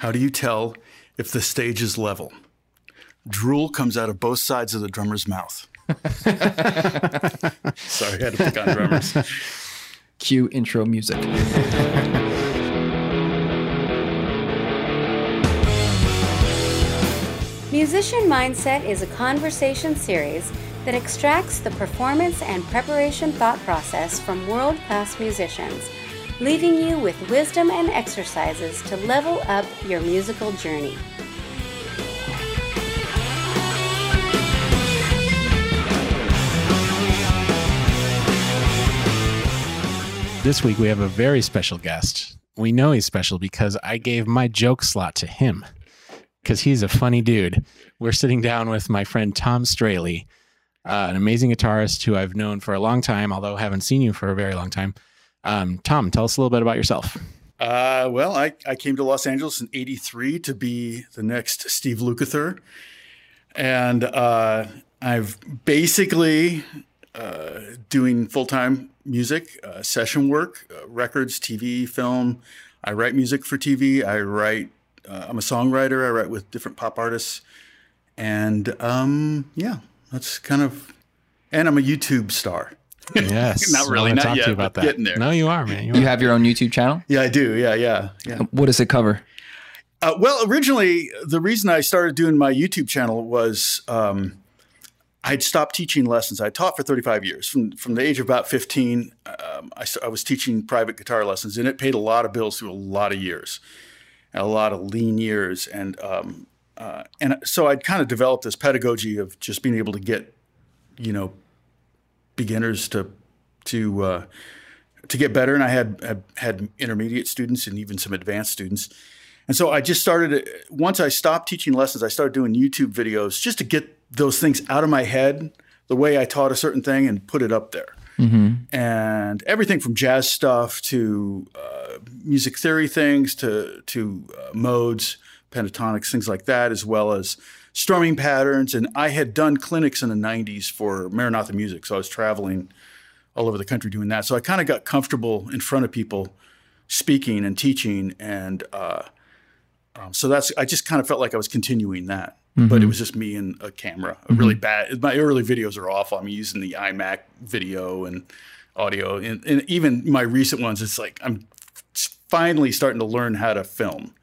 How do you tell if the stage is level? Drool comes out of both sides of the drummer's mouth. Sorry, I had to pick on drummers. Cue intro music. Musician Mindset is a conversation series that extracts the performance and preparation thought process from world class musicians, leaving you with wisdom and exercises to level up your musical journey. This week we have a very special guest. We know he's special because I gave my joke slot to him because he's a funny dude. We're sitting down with my friend Tom Strahle, uh, an amazing guitarist who I've known for a long time, although I haven't seen you for a very long time. Um, Tom, tell us a little bit about yourself. Uh, well, I, I came to Los Angeles in 83 to be the next Steve Lukather. And uh, I've basically uh, doing full time music, uh, session work, uh, records, TV, film. I write music for TV. I write, uh, I'm a songwriter. I write with different pop artists. And um, yeah, that's kind of, and I'm a YouTube star. Yes, Not really, wanna not talk yet, to you about that. getting there. No, you are, man. You, You are. have your own YouTube channel? Yeah, I do. Yeah, yeah, yeah. What does it cover? Uh, well, originally, the reason I started doing my YouTube channel was um, I'd stopped teaching lessons. I taught for 35 years. From from the age of about 15, um, I, s- I was teaching private guitar lessons, and it paid a lot of bills through a lot of years, a lot of lean years, and um, uh, and so I'd kind of developed this pedagogy of just being able to get, you know, beginners to to uh, to get better. And I had, had had intermediate students and even some advanced students. And so I just started, once I stopped teaching lessons, I started doing YouTube videos just to get those things out of my head, the way I taught a certain thing, and put it up there. And everything from jazz stuff to uh, music theory things to, to uh, modes, pentatonics, things like that, as well as strumming patterns. And I had done clinics in the 90s for Maranatha Music. So I was traveling all over the country doing that. So I kind of got comfortable in front of people speaking and teaching. And uh, um, so that's, I just kind of felt like I was continuing that. But it was just me and a camera. A really bad. My early videos are awful. I'm using the iMac video and audio, and, and even my recent ones. It's like I'm finally starting to learn how to film.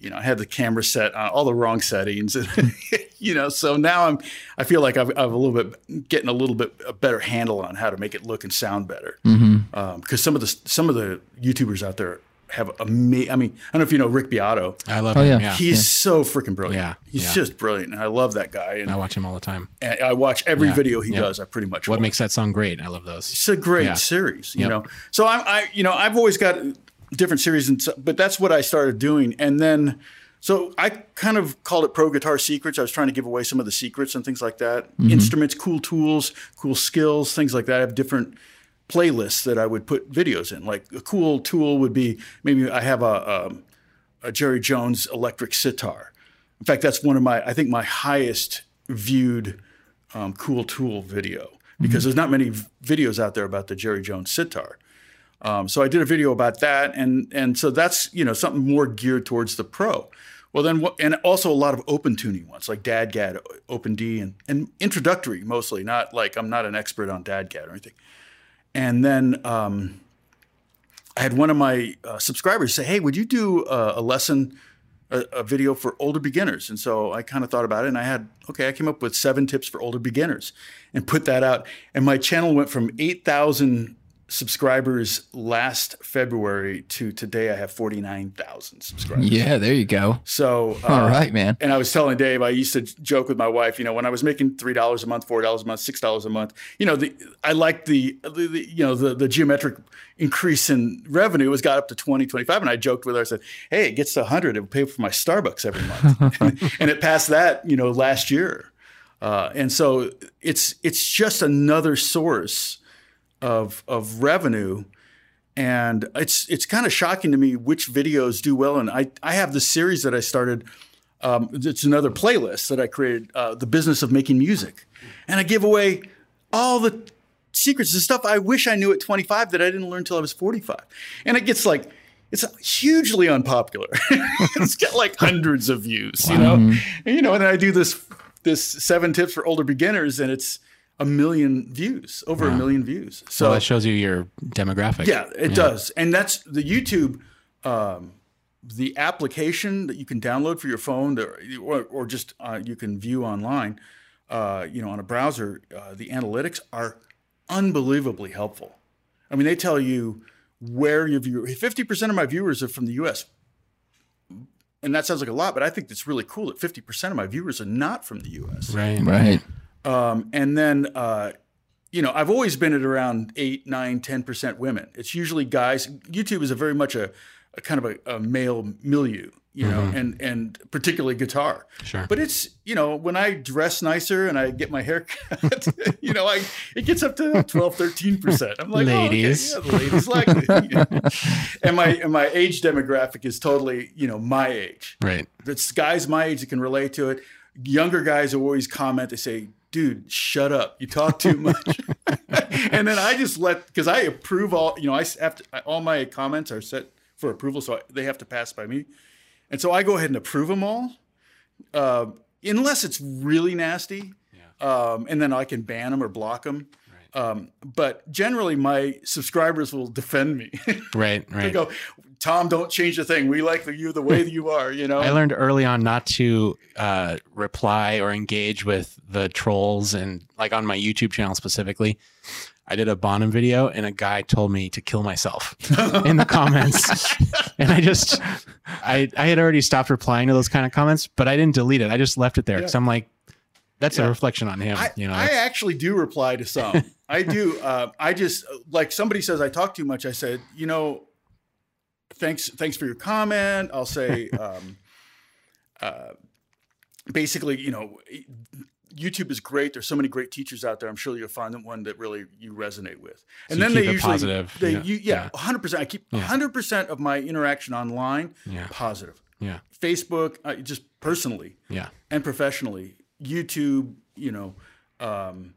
You know, I had the camera set on all the wrong settings, you know. So now I'm, I feel like I've, I've a little bit getting a little bit a better handle on how to make it look and sound better. Mm-hmm. Um, because some of the some of the YouTubers out there have amazing. I mean, I don't know if you know Rick Beato. I love Oh, him. yeah. Yeah, He's so freaking brilliant. Yeah, he's yeah. just brilliant. And I love that guy. And I watch him all the time. and I watch every Yeah, video he yeah. does. I pretty much watch. What watch. makes that song great? I love those. it's a great Yeah. series, you Yep. know. So I'm, I, you know, I've always got different series, and so, but that's what I started doing, and then. So I kind of called it Pro Guitar Secrets. I was trying to give away some of the secrets and things like that. Mm-hmm. Instruments, cool tools, cool skills, things like that. I have different playlists that I would put videos in. Like a cool tool would be maybe I have a, um, a Jerry Jones electric sitar. In fact, that's one of my I think my highest viewed um, cool tool video because there's not many v- videos out there about the Jerry Jones sitar. Um, so I did a video about that, and and so that's you know something more geared towards the pro. Well, then, and also a lot of open tuning ones like DADGAD, Open D, and and introductory mostly. Not like I'm not an expert on DADGAD or anything. And then um, I had one of my uh, subscribers say, "Hey, would you do a, lesson, a, a video for older beginners?" And so I kind of thought about it, and I had okay, I came up with seven tips for older beginners, and put that out. And my channel went from eight thousand subscribers last February to today. I have forty nine thousand subscribers. Yeah, there you go. So uh, All right, man. and I was telling Dave, I used to joke with my wife, you know, when I was making three dollars a month, four dollars a month, six dollars a month, you know, the I liked the, the, the you know the the geometric increase in revenue was got up to 20, 25. And I joked with her, I said, Hey, it gets to hundred, it'll pay for my Starbucks every month. and, and it passed that, you know, last year. Uh, and so it's it's just another source of of revenue and it's it's kind of shocking to me which videos do well. And I I have this series that I started. Um, it's another playlist that I created, uh, the business of making music, and I give away all the secrets, the stuff I wish I knew at 25 that I didn't learn until I was 45. And it gets like it's hugely unpopular. it's got like hundreds of views, you know. And, you know, and then I do this this seven tips for older beginners, and it's a million views, over a million views. So So that shows you your demographic. yeah, it does, and that's the YouTube, um, the application that you can download for your phone, to, or, or just uh, you can view online. Uh, you know, on a browser, uh, the analytics are unbelievably helpful. I mean, they tell you where your viewer. Fifty percent of my viewers are from the U.S. And that sounds like a lot, but I think it's really cool that 50% of my viewers are not from the US. Right. Right. Um, and then, uh, you know, I've always been at around eight, nine, 10% women. It's usually guys. YouTube is a very much a, a kind of a, a male milieu, you know, and, and particularly guitar. Sure. But it's, you know, when I dress nicer and I get my hair cut, you know, I, it gets up to 12, 13%. I'm like, Ladies. oh, okay, yeah, ladies like and my, and my age demographic is totally, you know, my age. Right. It's guys my age that can relate to it. Younger guys always comment. They say, "Dude, shut up! You talk too much." and then I just let because I approve all. You know, I have to, all my comments are set for approval, so they have to pass by me. And so I go ahead and approve them all, uh, unless it's really nasty. Um, and then I can ban them or block them. Um, but generally, my subscribers will defend me. Right. they Right. go, "Tom, don't change a thing. We like the, you the way that you are." You know. I learned early on not to uh, reply or engage with the trolls, and like on my YouTube channel specifically, I did a Bonham video, and a guy told me to kill myself in the comments, and I just, I, I had already stopped replying to those kind of comments, but I didn't delete it. I just left it there because I'm like, that's Yeah. a reflection on him. I, you know, I actually do reply to some. I do. Uh, I just like somebody says I talk too much. I said, you know, thanks, thanks for your comment. I'll say, um, uh, basically, you know, YouTube is great. There's so many great teachers out there. I'm sure you'll find one that really you resonate with. And So then they usually, positive. they, Yeah. you, yeah, 100. percent I keep Yeah. 100 percent of my interaction online Yeah. positive. yeah, Facebook, uh, just personally yeah, and professionally. YouTube, you know, um,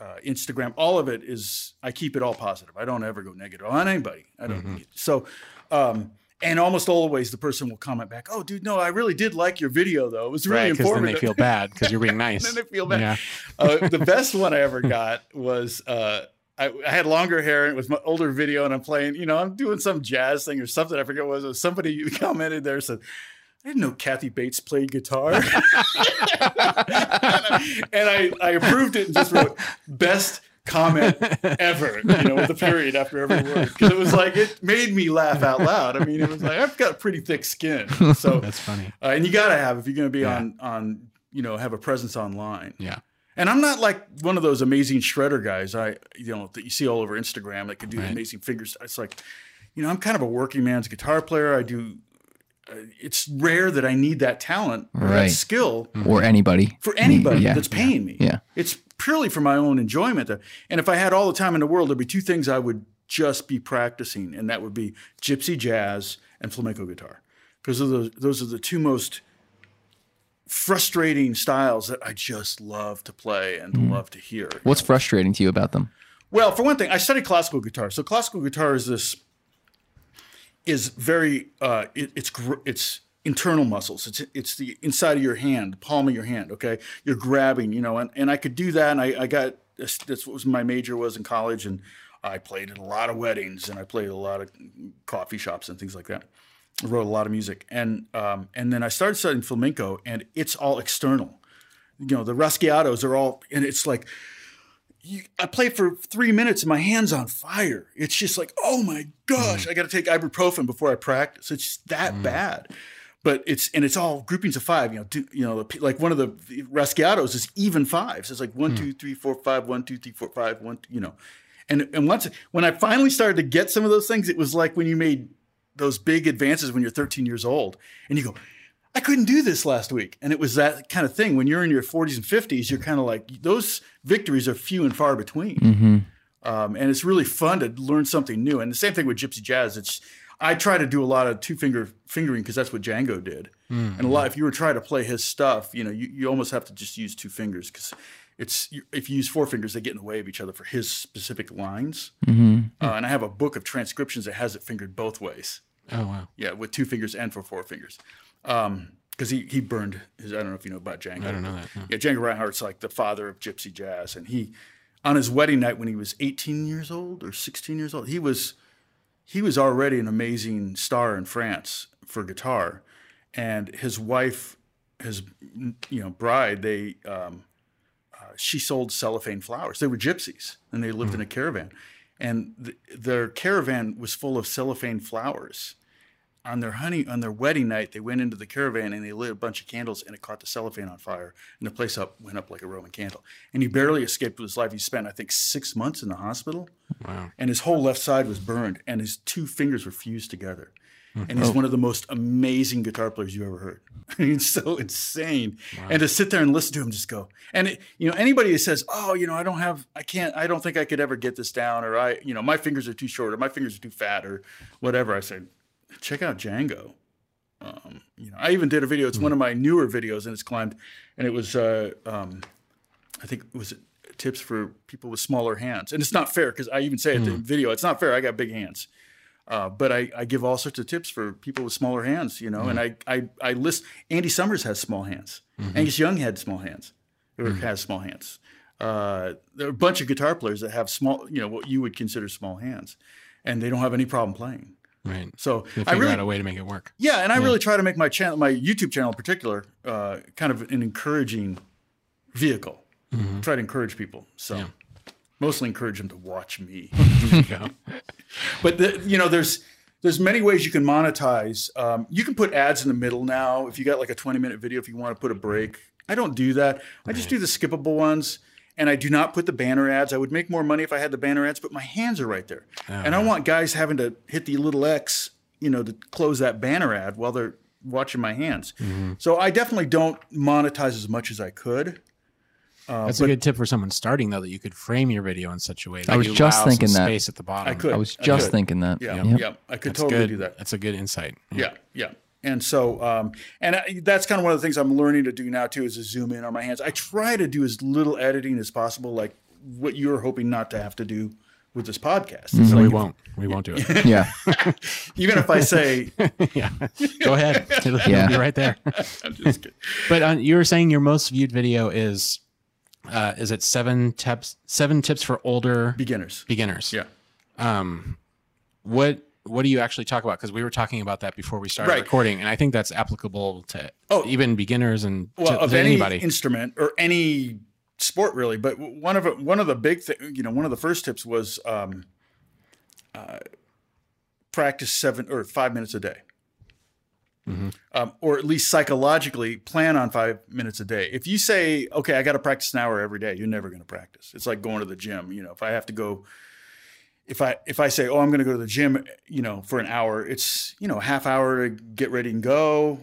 uh, Instagram, all of it is. I keep it all positive. I don't ever go negative on anybody. I don't. Mm-hmm. So, um, and almost always the person will comment back, "Oh, dude, no, I really did like your video, though. It was really right. Because then they feel bad because you're being nice. then they feel bad. Yeah. uh, the best one I ever got was uh, I, I had longer hair and it was my older video, and I'm playing, you know, I'm doing some jazz thing or something. I forget what it was. It was somebody commented there said, I didn't know Kathy Bates played guitar. and I, I approved it and just wrote best comment ever, you know, with a period after every word. Because it was like, it made me laugh out loud. I mean, it was like, I've got pretty thick skin. So, That's funny. uh, and you got to have, if you're going to be Yeah. on, on, you know, have a presence online. Yeah. And I'm not like one of those amazing shredder guys I you know that you see all over Instagram that can do Right. amazing fingers. It's like, you know, I'm kind of a working man's guitar player. I do. Uh, it's rare that I need that talent or that Right. skill Or anybody. for anybody Yeah. that's paying me. Yeah. It's purely for my own enjoyment. And if I had all the time in the world, there'd be two things I would just be practicing, and that would be gypsy jazz and flamenco guitar, because those those are the two most frustrating styles that I just love to play and love to hear. What's frustrating to you about them? Well, for one thing, I studied classical guitar. So classical guitar is this is very uh, it, it's it's internal muscles. It's it's the inside of your hand, palm of your hand. Okay, you're grabbing, you know, and, and I could do that. And I, I got this, that's what was my major was in college, and I played at a lot of weddings and I played a lot of coffee shops and things like that. I wrote a lot of music, and um, and then I started studying flamenco, and it's all external. You know, the rasgueados are all, and it's like you, I play for three minutes and my hand's on fire. It's just like, oh my gosh, mm. I got to take ibuprofen before I practice. It's just that mm. bad. But it's and it's all groupings of five. You know, do, you know, like one of the rasgueados is even fives. It's like one, mm. two, three, four, five, one, two, three, four, five, one. You know, and and once when I finally started to get some of those things, it was like when you made those big advances when you're 13 years old, and you go, I couldn't do this last week. And it was that kind of thing. When you're in your 40s and 50s, you're kind of like, those victories are few and far between. Um, and it's really fun to learn something new. And the same thing with Gypsy Jazz. It's I try to do a lot of two finger fingering because that's what Django did. And a lot, if you were trying to play his stuff, you know, you, you almost have to just use two fingers because it's if you use four fingers, they get in the way of each other for his specific lines. Uh, and I have a book of transcriptions that has it fingered both ways. Oh wow. Yeah, with two fingers and for four fingers. Um, because he he burned his. I don't know if you know about Django. I don't know that. no. Yeah, Django Reinhardt's like the father of gypsy jazz, and he, on his wedding night when he was 18 years old or 16 years old, he was, he was already an amazing star in France for guitar, and his wife, his, you know, bride, they, um, uh, she sold cellophane flowers. They were gypsies, and they lived in a caravan, and th- their caravan was full of cellophane flowers on their honey on their wedding night they went into the caravan and they lit a bunch of candles and it caught the cellophane on fire and the place up went up like a roman candle and he barely escaped with his life he spent i think six months in the hospital Wow. and his whole left side was burned and his two fingers were fused together and Mm-hmm. he's one of the most amazing guitar players you ever heard. He's so insane, and to sit there and listen to him just go. And it, you know, anybody who says, "Oh, you know, I don't have, I can't, I don't think I could ever get this down," or I, you know, my fingers are too short, or my fingers are too fat, or whatever, I said, check out Django. Um, you know, I even did a video. It's one of my newer videos, and it's climbed, and it was, uh, um, I think it was tips for people with smaller hands. And it's not fair because I even say it in the video. It's not fair. I got big hands. Uh, but I, I give all sorts of tips for people with smaller hands, you know, and I, I, I list Andy Summers has small hands. Angus Young had small hands, or has small hands. Uh, there are a bunch of guitar players that have small, you know, what you would consider small hands, and they don't have any problem playing. Right. So They I figure really, out a way to make it work. yeah, and I really try to make my channel, my YouTube channel in particular, uh, kind of an encouraging vehicle. Try to encourage people. So Yeah. mostly encourage them to watch me. There you go. but the, you know, there's there's many ways you can monetize. Um, you can put ads in the middle now. If you got like a 20 minute video, if you want to put a break, I don't do that. I just do the skippable ones. And I do not put the banner ads. I would make more money if I had the banner ads, but my hands are right there. Oh, and I want guys having to hit the little X, you know, to close that banner ad while they're watching my hands. Mm-hmm. So I definitely don't monetize as much as I could. Uh, That's a good tip for someone starting though that you could frame your video in such a way that I was you just allow some thinking that. space at the bottom. I could. I was just could. thinking that. Yeah, Yep. yeah, I could That's totally good. do that. That's a good insight. Yeah, yeah. And so, um, and I, that's kind of one of the things I'm learning to do now too, is to zoom in on my hands. I try to do as little editing as possible, like what you're hoping not to have to do with this podcast. It's So like we if- won't. We won't do it. Yeah. even if I say, yeah. Go ahead. It'll, it'll Yeah. be right there. I'm just kidding. But uh, you were saying your most viewed video is uh, is it seven tips seven tips for older beginners. beginners? Yeah. Um, what what do you actually talk about? Because we were talking about that before we started Right. recording, and I think that's applicable to Oh. even beginners and Well, to, of to any anybody. instrument or any sport really, but one of one of the big thing, you know, one of the first tips was um, uh, practice seven or five minutes a day. Um, or at least psychologically plan on five minutes a day. If you say, okay, I got to practice an hour every day, you're never going to practice. It's like going to the gym. You know, if I have to go, if I if I say, oh, I'm going to go to the gym, you know, for an hour, it's you know, half hour to get ready and go,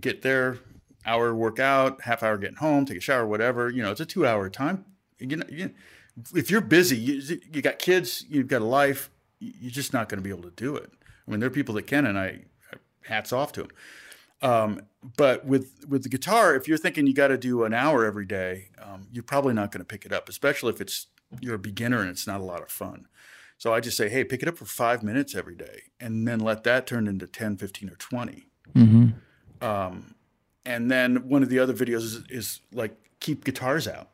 get there, hour workout, half hour getting home, take a shower, whatever. You know, it's a two hour time. You know, you, if you're busy, you, you got kids, you've got a life, you're just not going to be able to do it. I mean, there are people that can, and I hats off to them. Um, but with with the guitar, if you're thinking you got to do an hour every day, um, you're probably not going to pick it up, especially if it's you're a beginner and it's not a lot of fun. So I just say, hey, pick it up for five minutes every day, and then let that turn into 10, 15, or 20. Mm-hmm. Um, and then one of the other videos is, is like keep guitars out,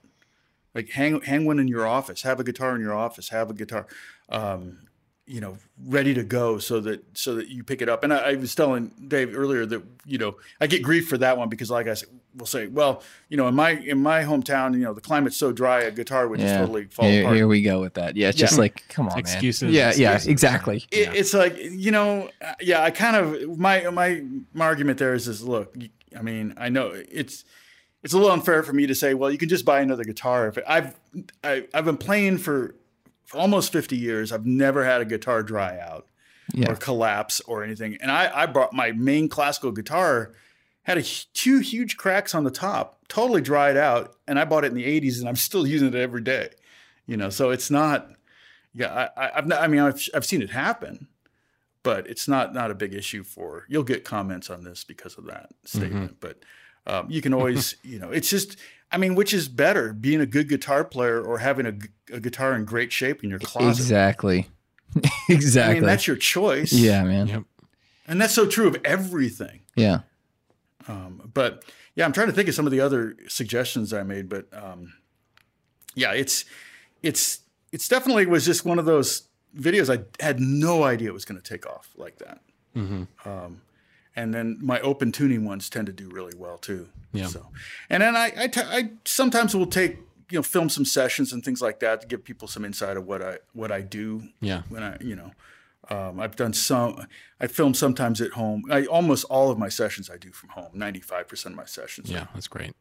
like hang hang one in your office, have a guitar in your office, have a guitar, um, you know, ready to go, so that so that you pick it up. And I, I was telling Dave earlier that you know I get grief for that one because like I said, we'll say, well, you know, in my in my hometown, you know, the climate's so dry, a guitar would just totally fall Here, apart. here we go with that. Yeah, it's just like, come on, Excuses, man. Yeah, yeah, excuses. exactly. it, it's like you know uh, yeah i kind of my my my argument there is is look i mean i know it's it's a little unfair for me to say well you can just buy another guitar if it, i've I, i've been playing for, for almost 50 years i've never had a guitar dry out Yeah. or collapse or anything and i i brought my main classical guitar had a two huge cracks on the top totally dried out and i bought it in the 80s and i'm still using it every day you know so it's not yeah, I, I, I've not, I mean, I've, I've seen it happen, but it's not not a big issue for. You'll get comments on this because of that statement, but um, you can always, you know, it's just. I mean, which is better, being a good guitar player or having a, a guitar in great shape in your closet? Exactly. Exactly. I mean, that's your choice. yeah, man. Yep. and that's so true of everything. Yeah. But yeah, I'm trying to think of some of the other suggestions I made, but um, yeah, it's it's it's definitely was just one of those videos I had no idea it was going to take off like that. Um, and then my open tuning ones tend to do really well too. Yeah. So, and then I I, t- I sometimes will take you know film some sessions and things like that to give people some insight of what I what I do Yeah. when I, you know, um, I've done some. I film sometimes at home. I almost all of my sessions I do from home. Ninety five percent of my sessions. Yeah. That's great.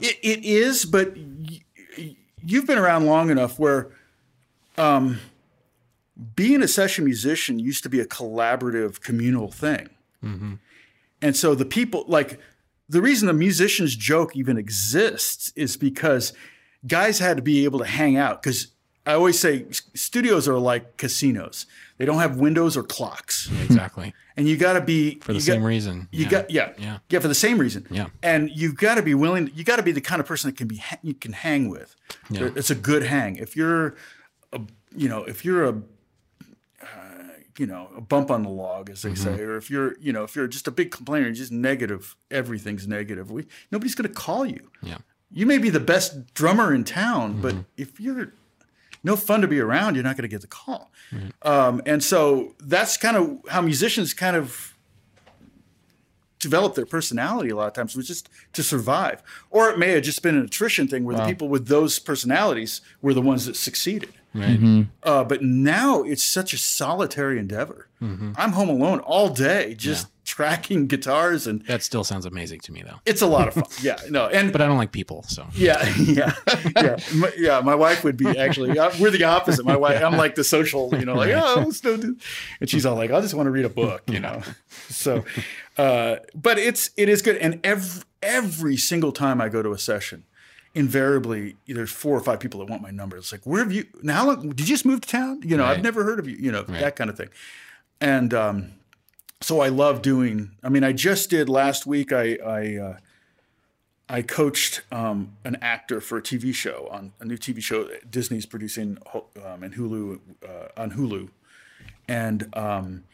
It, it is, but y- you've been around long enough where, um, being a session musician used to be a collaborative, communal thing, and so the people like the reason the musicians joke even exists is because guys had to be able to hang out because I always say studios are like casinos. They don't have windows or clocks, Exactly. and you got to be For the same got- reason. You yeah. got yeah, Yeah. yeah for the same reason. Yeah. and you've got to be willing. You got to be the kind of person that can be you can hang with. Yeah. It's a good hang. If you're, a, you know, if you're a, uh, you know, a bump on the log, as they Mm-hmm. say, or if you're, you know, if you're just a big complainer, just negative, everything's negative. We, nobody's going to call you. Yeah. You may be the best drummer in town, but Mm-hmm. if you're no fun to be around, you're not going to get the call. Um, and so that's kind of how musicians kind of develop their personality a lot of times was just to survive. Or it may have just been an attrition thing where the people with those personalities were the ones that succeeded. Right. Uh, but now it's such a solitary endeavor. I'm home alone all day, just tracking guitars, and That still sounds amazing to me, though. it's a lot of fun. yeah, no, and But I don't like people, so yeah, yeah, yeah, my, yeah. My wife would be actually. uh, We're the opposite. My wife, I'm like the social, you know, like oh, let's do this, and she's all like, I just want to read a book, you know. So, uh, but it's it is good, and every every single time I go to a session, invariably there's four or five people that want my number. It's like, where have you? Now, long did you just move to town? You know, I've never heard of you. You know, that kind of thing, and um, so I love doing. I mean, I just did last week. I I. Uh, I coached um, an actor for a TV show on a new TV show that Disney's producing um, and Hulu uh, on Hulu, and um,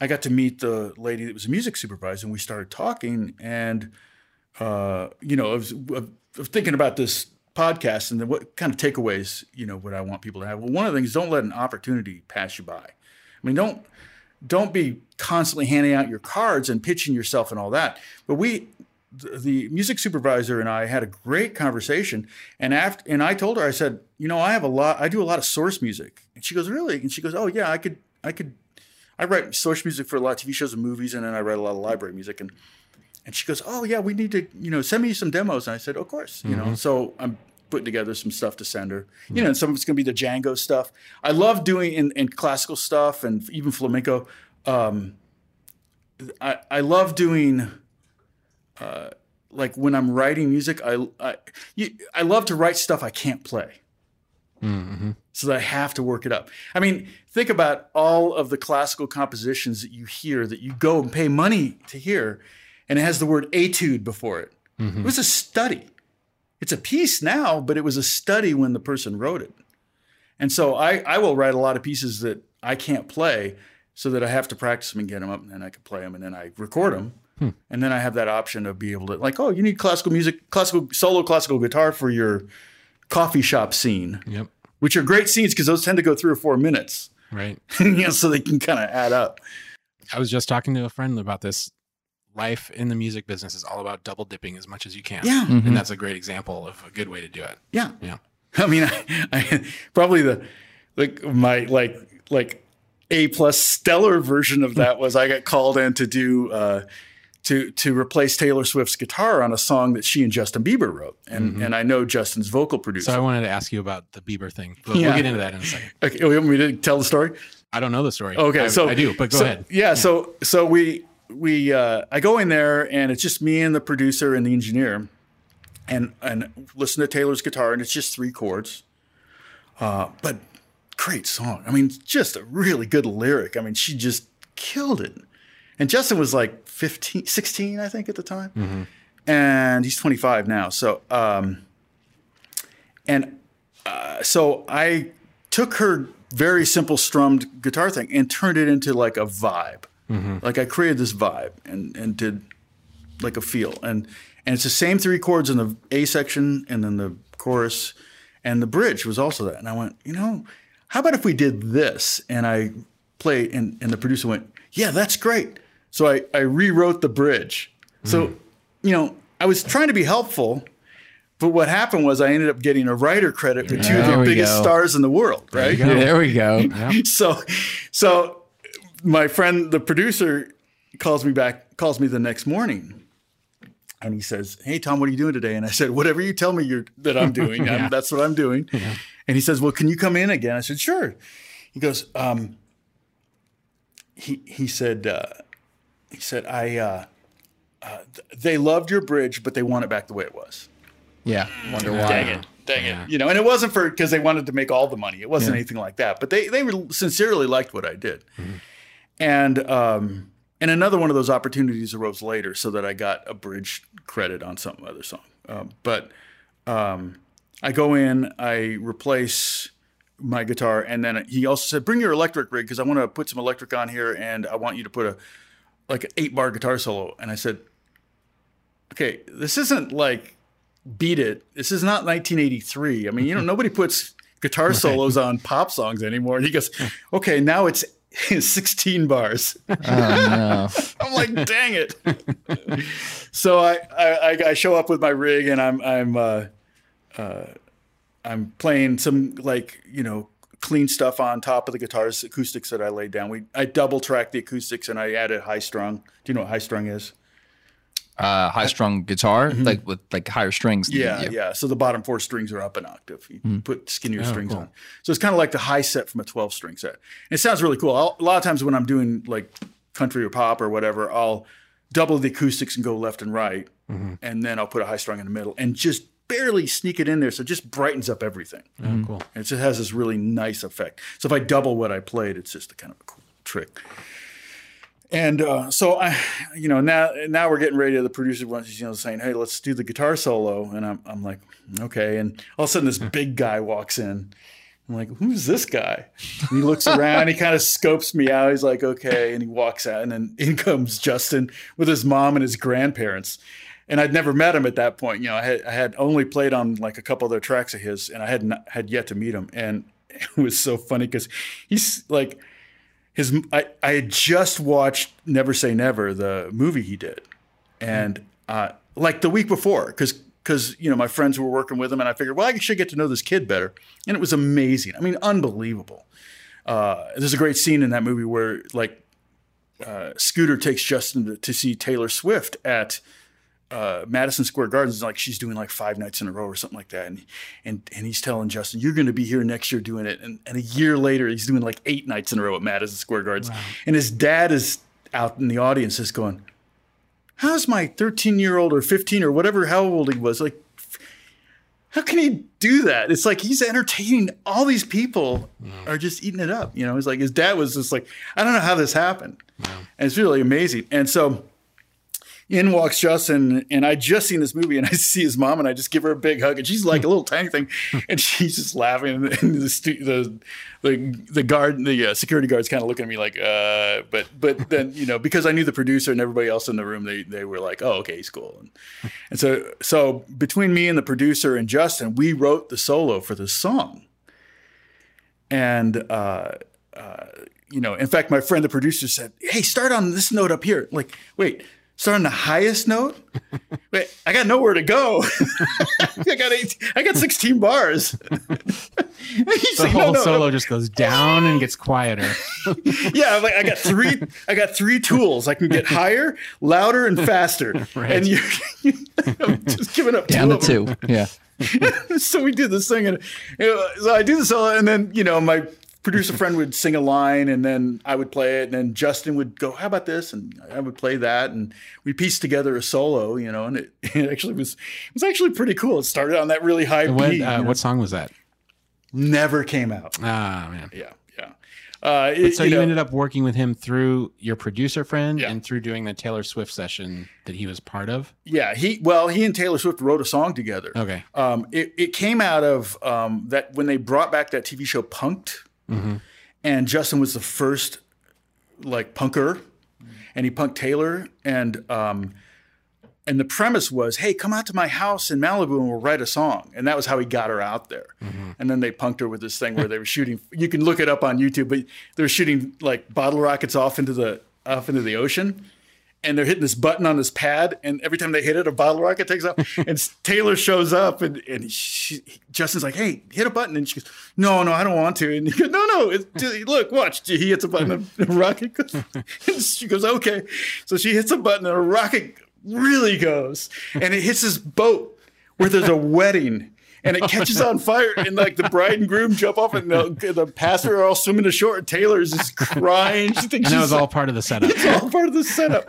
I got to meet the lady that was a music supervisor, and we started talking. And uh, you know, I was, I was thinking about this podcast and then what kind of takeaways you know would I want people to have. Well, one of the things don't let an opportunity pass you by. I mean, don't don't be constantly handing out your cards and pitching yourself and all that. But we, the, the music supervisor and I had a great conversation. And after, and I told her, I said, you know, I have a lot, I do a lot of source music. And she goes, really? And she goes, oh yeah, I could, I could, I write source music for a lot of TV shows and movies, and then I write a lot of library music. And and she goes, oh yeah, we need to, you know, send me some demos. And I said, of course, you know. So I'm putting together some stuff to send her. You know, and some of it's going to be the Django stuff. I love doing in, in classical stuff and even flamenco. Um, I I love doing. Uh, like when I'm writing music, I I, you, I love to write stuff I can't play so that I have to work it up. I mean, think about all of the classical compositions that you hear that you go and pay money to hear, and it has the word etude before it. It was a study. It's a piece now, but it was a study when the person wrote it. And so I, I will write a lot of pieces that I can't play so that I have to practice them and get them up, and then I can play them, and then I record them. Hmm. And then I have that option of be able to, like, oh, you need classical music, classical solo classical guitar for your coffee shop scene Yep. which are great scenes because those tend to go three or four minutes, Right. you know, so they can kind of add up. I was just talking to a friend about this. Life in the music business is all about double dipping as much as you can. Yeah. And that's a great example of a good way to do it. Yeah, Yeah. I mean, I, I, probably the like my like like a plus stellar version of that was I got called in to do uh, to to replace Taylor Swift's guitar on a song that she and Justin Bieber wrote, and and I know Justin's vocal producer. So I wanted to ask you about the Bieber thing, but Yeah. we'll get into that in a second. okay, you want me to tell the story? I don't know the story. Okay, I, so I do, but go so- ahead. Yeah, so so we we uh, I go in there and it's just me and the producer and the engineer, and and listen to Taylor's guitar and it's just three chords, uh, but great song. I mean, just a really good lyric. I mean, she just killed it. And Justin was like 15, 16, I think, at the time, and he's 25 now. So um, and uh, so I took her very simple strummed guitar thing and turned it into like a vibe. Mm-hmm. Like I created this vibe and and did like a feel and and it's the same three chords in the A section and then the chorus and the bridge was also that. And I went, you know, how about if we did this? And I played and, and the producer went, yeah, that's great. So I, I rewrote the bridge. So, mm-hmm. you know, I was trying to be helpful, but what happened was I ended up getting a writer credit for two of the biggest go. stars in the world, right? There we go. so so my friend the producer calls me back calls me the next morning. And he says hey tom what are you doing today? And i said whatever you tell me you're that i'm doing I'm- that's what i'm doing. And he says well can you come in again? I said sure. He goes um, he he said uh, he said i uh, uh, th- they loved your bridge but they want it back the way it was. Yeah. Wonder why. dang it. Dang it. You know and it wasn't for because they wanted to make all the money. It wasn't anything like that but they they were sincerely liked what i did and um and another one of those opportunities arose later so that i got a bridge credit on some other song um, but um i go in i replace my guitar and then he also said bring your electric rig because i want to put some electric on here and i want you to put a like an eight bar guitar solo and i said okay this isn't like beat it. This is not 1983. I mean, you know, nobody puts guitar solos on pop songs anymore. And he goes, okay, now it's 16 bars. Oh no. I'm like, dang it. so I, I, I show up with my rig and I'm, I'm, uh, uh, I'm playing some like, you know, clean stuff on top of the guitars, acoustics that I laid down. We, I double tracked the acoustics and I added high strung. Do you know what high strung is? Uh, high strung guitar, like with like higher strings. than Yeah, you. yeah. So the bottom four strings are up an octave. You Hmm. put skinnier Oh, strings cool. on. So it's kind of like the high set from a 12 string set. And it sounds really cool. I'll, a lot of times when I'm doing like country or pop or whatever, I'll double the acoustics and go left and right. Mm-hmm. And then I'll put a high strung in the middle and just barely sneak it in there. So it just brightens up everything. Oh, cool. And it just has this really nice effect. So if I double what I played, it's just a kind of a cool trick. And uh, so I, you know, now now we're getting ready. to The producer wants, you know, saying, "Hey, let's do the guitar solo." And I'm, I'm like, "Okay." And all of a sudden, this big guy walks in. I'm like, "Who's this guy?" And he looks around. he kind of scopes me out. He's like, "Okay," and he walks out. And then in comes Justin with his mom and his grandparents. And I'd never met him at that point. You know, I had I had only played on like a couple other tracks of his, and I had not, had yet to meet him. And it was so funny because he's like his I, I had just watched Never Say Never, the movie he did, and uh, like the week before, because because you know my friends were working with him, and I figured, well, I should get to know this kid better, and it was amazing. I mean, unbelievable. Uh, there's a great scene in that movie where like uh, Scooter takes Justin to, to see Taylor Swift at uh, Madison Square Gardens, like she's doing like five nights in a row or something like that. And and and he's telling Justin, "You're going to be here next year doing it." And and a year later, he's doing like eight nights in a row at Madison Square Gardens. And his dad is out in the audience, just going, "How's my 13 year old or 15 or whatever how old he was like?" How can he do that? It's like he's entertaining all these people are just eating it up. You know, it's like his dad was just like, I don't know how this happened. And it's really amazing. And so in walks Justin, and I just seen this movie, and I see his mom, and I just give her a big hug, and she's like a little tiny thing, and she's just laughing, and the the the, the guard, the uh, security guards, kind of looking at me like, uh, but but then you know because I knew the producer and everybody else in the room, they they were like, oh okay, he's cool, and, and so so between me and the producer and Justin, we wrote the solo for this song, and. uh uh, you know, in fact, my friend, the producer, said, "Hey, start on this note up here." Like, wait, start on the highest note. Wait, I got nowhere to go. I got eight, I got sixteen bars. The like, whole "No, no, solo just goes down and gets quieter. yeah, I'm like I got three. I got three tools. I can get higher, louder, and faster. And you, I'm just giving up Down two to two. Yeah. so we did this thing, and you know, so I do the solo, and then you know my producer friend would sing a line, and then I would play it, and then Justin would go, "How about this?" and I would play that, and we pieced together a solo, you know, and it, it actually was it was actually pretty cool. It started on that really high What, beat, uh, you know. what song was that? never came out. Ah, man. Yeah, yeah. Uh, it- So you, know, ended up working with him through your producer friend Yeah. and through doing the Taylor Swift session that he was part of. yeah. He well, he and Taylor Swift wrote a song together. Okay. Um, it, it came out of um, that when they brought back that TV show Punk'd, and Justin was the first like punker and he punked Taylor and um, and the premise was, hey, come out to my house in Malibu and we'll write a song. And that was how he got her out there. And then they punked her with this thing where they were shooting. You can look it up on YouTube, but they were shooting like bottle rockets off into the off into the ocean. And they're hitting this button on this pad, and every time they hit it, a bottle rocket takes off. and Taylor shows up, and, and she, Justin's like, "Hey, hit a button," and she goes, "No, no, I don't want to." And he goes, "No, no, look, watch." He hits a button, and a rocket goes. And she goes, "Okay." So she hits a button, and a rocket really goes and it hits this boat where there's a wedding and it catches on fire and like the bride and groom jump off and the, the pastor are all swimming ashore and Taylor's just crying. She thinks And that was all part of the setup. it's all part of the setup.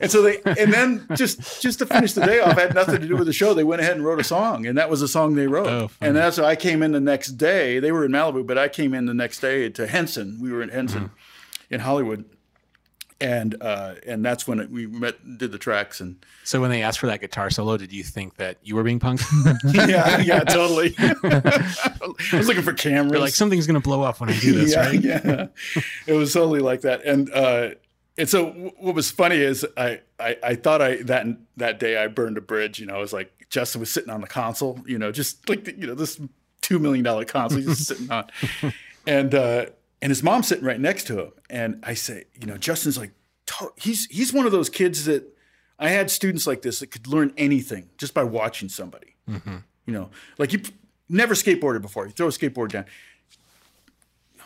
And so they, and then just just to finish the day off, had nothing to do with the show. They went ahead and wrote a song, and that was a song they wrote. Oh, and that's why I came in the next day. They were in Malibu, but I came in the next day to Henson. We were in Henson, Mm-hmm. in Hollywood, and uh, and that's when it, we met, did the tracks, and So when they asked for that guitar solo, did you think that you were being punked? yeah, yeah, totally. I was looking for cameras. You're like something's gonna blow up when I do this, yeah, right? yeah. It was totally like that. And uh, and so what was funny is I, I I thought I that that day I burned a bridge. You know, I was like Justin was sitting on the console. You know, just like the, you know this two million dollar console he's sitting on, and uh, and his mom's sitting right next to him. And I say, you know, Justin's like he's he's one of those kids that I had students like this that could learn anything just by watching somebody. Mm-hmm. You know, like you never skateboarded before. You throw a skateboard down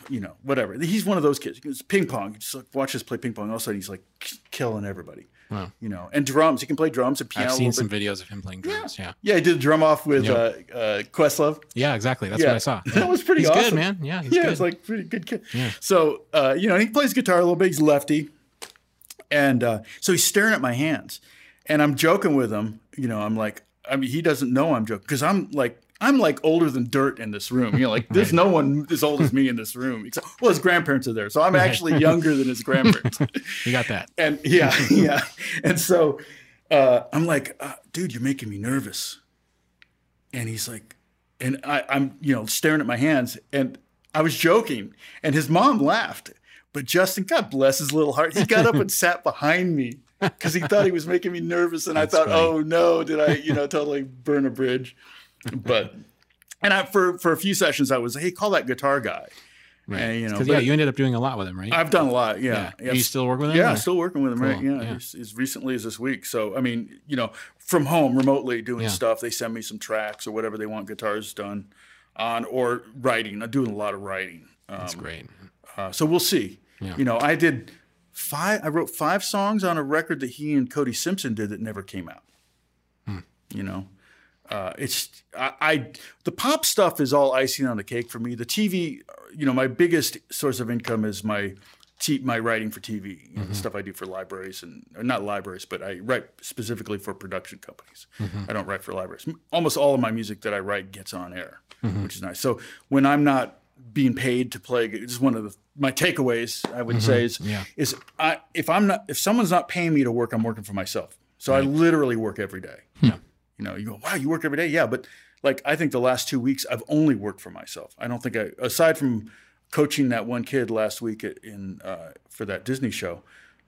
you know, whatever. He's one of those kids. It's ping pong. You just like watch us play ping pong. All of a sudden, he's like killing everybody. Wow. You know, and drums. He can play drums and piano. I've seen some bit. videos of him playing drums. Yeah. Yeah, he did a drum off with Yep. uh, uh, Questlove. Yeah, exactly. That's yeah, what I saw. That was pretty He's awesome. good, man. Yeah, he's yeah, good. it's like pretty good kid. Yeah. So uh, you know, he plays guitar a little bit. He's lefty, and uh, so he's staring at my hands, and I'm joking with him. You know, I'm like, I mean, he doesn't know I'm joking because I'm like. I'm like older than dirt in this room. You know, like there's no one as old as me in this room. Except, well, his grandparents are there, so I'm actually younger than his grandparents. you got that. and yeah, yeah. And so uh, I'm like, uh, dude, you're making me nervous. And he's like, and I, I'm, you know, staring at my hands, and I was joking, and his mom laughed. But Justin, God bless his little heart, he got up and sat behind me because he thought he was making me nervous, and That's I thought, funny. oh no, did I, you know, totally burn a bridge? But and I, for for a few sessions, I was, hey, call that guitar guy. Right. And, you know, yeah, you ended up doing a lot with him, right? I've done a lot, yeah. yeah. Are you still working with him? Yeah, or- still working with him, right? Yeah, yeah. As, as recently as this week. So, I mean, you know, from home, remotely doing Yeah. stuff. They send me some tracks or whatever they want guitars done on, or writing. I'm doing a lot of writing. Um, That's great. uh, so we'll see. Yeah. You know, I did five. I wrote five songs on a record that he and Cody Simpson did that never came out. Hmm. You know, uh, it's I, I the pop stuff is all icing on the cake for me. The TV, you know, my biggest source of income is my t- my writing for TV, you Mm-hmm. the stuff I do for libraries and not libraries, but I write specifically for production companies. Mm-hmm. I don't write for libraries. Almost all of my music that I write gets on air, Mm-hmm. which is nice. So when I'm not being paid to play, it's one of the my takeaways. I would say is Mm-hmm. Yeah. is I if I'm not if someone's not paying me to work, I'm working for myself. So I literally work every day. Yeah. You know, you go, wow, you work every day, yeah, but like I think the last two weeks I've only worked for myself. I don't think I aside from coaching that one kid last week in uh, for that Disney show.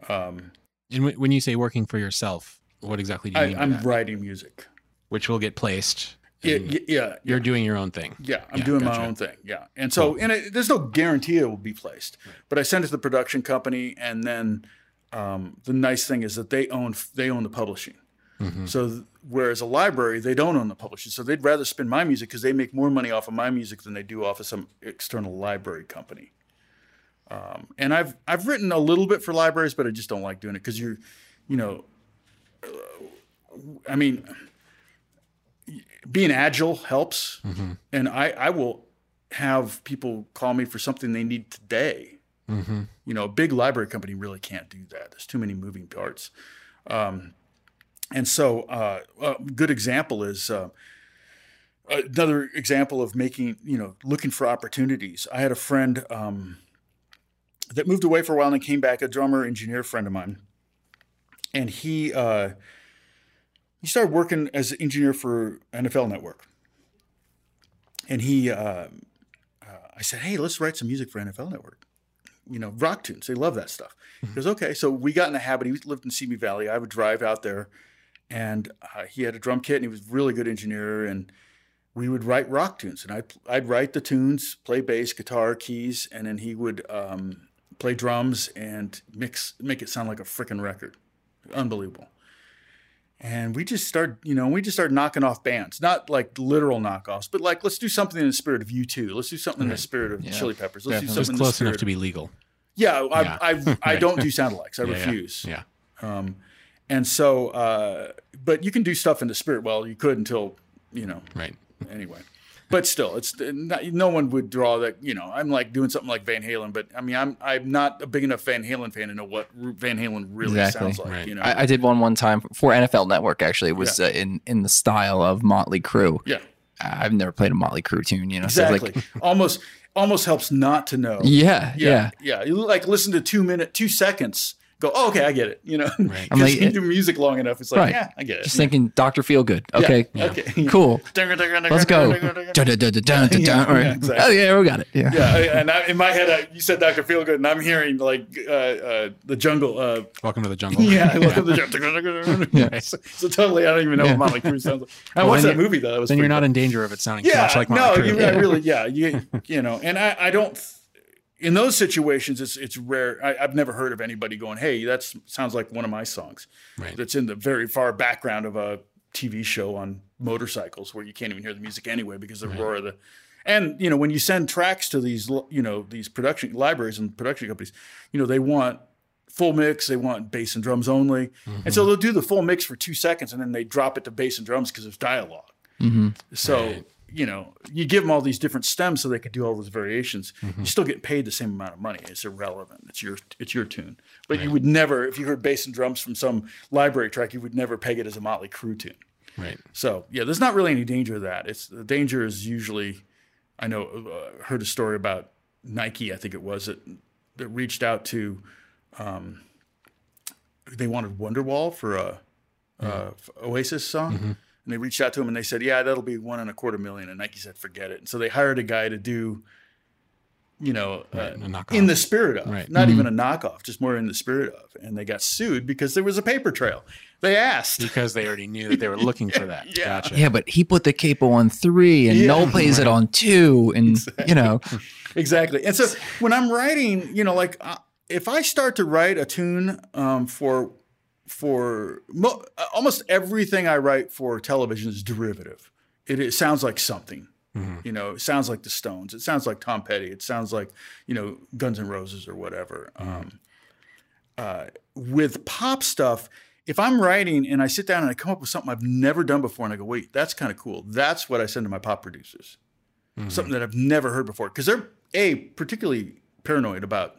Um, And wh- when you say working for yourself, what exactly do you I, mean I'm that? writing music. Which will get placed. Yeah, yeah, yeah, You're doing your own thing. Yeah, I'm Yeah, doing gotcha. my own thing. Yeah, and so and it, there's no guarantee it will be placed, but I send it to the production company, and then um, the nice thing is that they own they own the publishing. Mm-hmm. So th- whereas a library they don't own the publishing, so they'd rather spend my music because they make more money off of my music than they do off of some external library company. Um, and I've I've written a little bit for libraries, but I just don't like doing it because you're, you know, uh, I mean being agile helps. And I, I will have people call me for something they need today. You know a big library company really can't do that. There's too many moving parts. Um, and so uh, a good example is uh, another example of making you know looking for opportunities i had a friend um, that moved away for a while and came back a drummer engineer friend of mine and he uh, he started working as an engineer for NFL Network. And he, uh, uh, I said, hey, let's write some music for NFL Network. you know, rock tunes. They love that stuff. He goes, okay. So we got in the habit. He lived in Simi Valley. I would drive out there, and uh, he had a drum kit, and he was a really good engineer. And we would write rock tunes, and I'd I'd write the tunes, play bass, guitar, keys, and then he would um, play drums and mix, make it sound like a freaking record. Unbelievable. And we just started, you know, we just started knocking off bands, not like literal knockoffs, but like let's do something in the spirit of U2. Let's do something in the spirit of Yeah. Chili Peppers. Let's Definitely. do something in the close enough to be legal. yeah, I, Yeah. I, I Right. don't do sound alikes. I yeah. refuse. Yeah. Um, and so, uh, but you can do stuff in the spirit. Well, you could until, you know, Right. anyway. But still, it's not, no one would draw that. You know, I'm like doing something like Van Halen, but I mean, I'm I'm not a big enough Van Halen fan to know what Van Halen really Exactly. sounds like. Right. You know, I, I did one one time for NFL Network. Actually, it was uh, in in the style of Motley Crue. yeah, I've never played a Motley Crue tune. You know, so exactly. like, almost almost helps not to know. yeah, yeah, yeah, yeah. You like listen to two minute, two seconds. Go, oh, okay, I get it. You know, Right. I'm like- you do music long enough, it's like, Right. yeah, I get it. Just thinking, Doctor Feel Good. Okay, Yeah, okay. cool. Let's Let's go. Yeah, yeah. Oh yeah, we got it. Yeah. Yeah, and I, in my head, I, you said Dr. Feelgood, and I'm hearing like uh, uh, the jungle. Uh, Welcome to the jungle. yeah, welcome to the jungle. Yeah. so, so totally, I don't even know Yeah. what Motley Crue sounds like. I Well, watched then that movie though. That was Then you're not in danger of it sounding too Yeah, much like no, Motley you Crue. I really, yeah, you, you know, and I, I don't. In those situations, it's it's rare. I, I've never heard of anybody going, "Hey, that sounds like one of my songs." Right. That's in the very far background of a TV show on motorcycles where you can't even hear the music anyway because of the roar of the. And you know, when you send tracks to these, you know, these production libraries and production companies, you know, they want full mix, they want bass and drums only, and so mm-hmm. they'll do the full mix for two seconds and then they drop it to bass and drums because there's dialogue. Mm-hmm. So Right. You know, you give them all these different stems so they could do all those variations. You still get paid the same amount of money. It's irrelevant. It's your it's your tune. But you would never, if you heard bass and drums from some library track, you would never peg it as a Motley Crue tune. Right. So yeah, there's not really any danger of that. It's the danger is usually, I know, uh, heard a story about Nike. I think it was that that reached out to, um, they wanted Wonderwall for a, a Oasis song, and they reached out to him and they said, yeah, that'll be one and a quarter million. And Nike said, forget it. And so they hired a guy to do. You know, uh, in the spirit of, Right. not even a knockoff, just more in the spirit of, and they got sued because there was a paper trail. They asked, Because they already knew that they were looking for that. Yeah. Gotcha. Yeah, but he put the capo on three, and Yeah. Noel plays it on two, and you know, exactly. And so when I'm writing, you know, like uh, if I start to write a tune um, for for mo- uh, almost everything I write for television is derivative. It, it sounds like something. You know, it sounds like the Stones. It sounds like Tom Petty. It sounds like you know Guns N' Roses or whatever. Um, uh, with pop stuff, if I'm writing and I sit down and I come up with something I've never done before, and I go, "Wait, that's kind of cool." That's what I send to my pop producers something that I've never heard before because they're a particularly paranoid about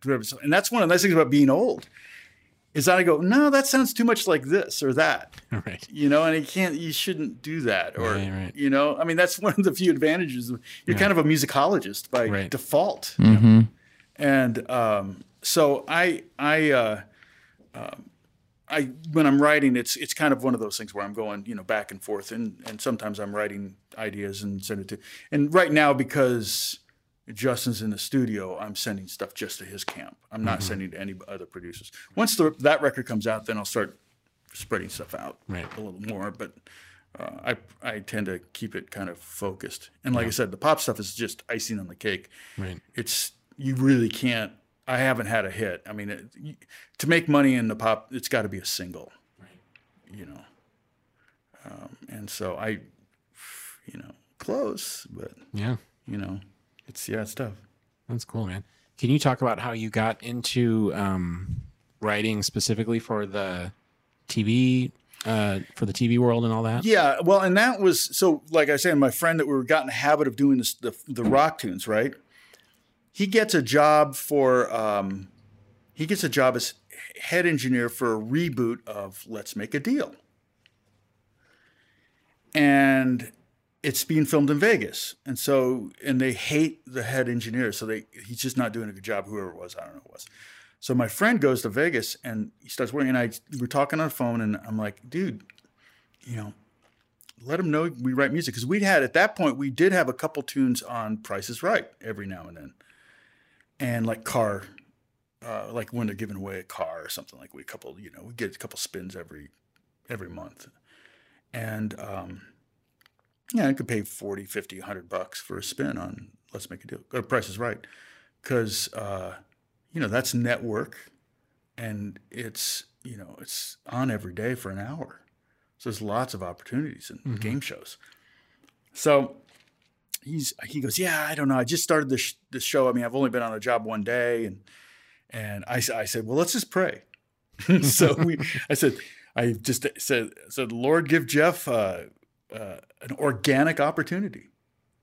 derivatives, and that's one of the nice things about being old is that I go, no, that sounds too much like this or that, Right. you know, and you can't, you shouldn't do that, or Right, right. you know, I mean, that's one of the few advantages. You're kind of a musicologist by Right. default, Mm-hmm. and um, so I, I. Uh, I when I'm writing, it's it's kind of one of those things where I'm going, you know, back and forth, and and sometimes I'm writing ideas and send it to. And right now, because Justin's in the studio, I'm sending stuff just to his camp. I'm not Mm-hmm. sending to any other producers. Once the, that record comes out, then I'll start spreading stuff out Right. a little more. But uh, I I tend to keep it kind of focused. And like I said, the pop stuff is just icing on the cake Right. it's you really can't. I haven't had a hit. I mean, it, to make money in the pop, it's got to be a single. You know, um, and so I, you know, close, but Yeah. you know, it's yeah, it's tough. That's cool, man. Can you talk about how you got into um, writing specifically for the TV, uh, for the TV world and all that? Yeah, well, and that was so. Like I said, my friend that we were got in the habit of doing this, the the rock tunes, right? He gets a job for um, he gets a job as head engineer for a reboot of Let's Make a Deal, and it's being filmed in Vegas, and so and they hate the head engineer, so they he's just not doing a good job. Whoever it was, I don't know who it was. So my friend goes to Vegas and he starts working. And I we're talking on the phone, and I'm like, dude, you know, let them know we write music because we had at that point we did have a couple tunes on Price is Right every now and then, and like car, uh, like when they're giving away a car or something like we a couple, you know, we get a couple spins every every month, and um, yeah, I could pay 40, 50, 100 bucks for a spin on Let's Make a Deal. Or Price is Right, because uh, you know that's network, and it's you know it's on every day for an hour. So there's lots of opportunities in Mm-hmm. game shows. So he's he goes, yeah, I don't know. I just started this this show. I mean, I've only been on a job one day, and and I, I said, well, let's just pray. so we, I said, I just said, said, Lord, give Jeff uh, uh, an organic opportunity.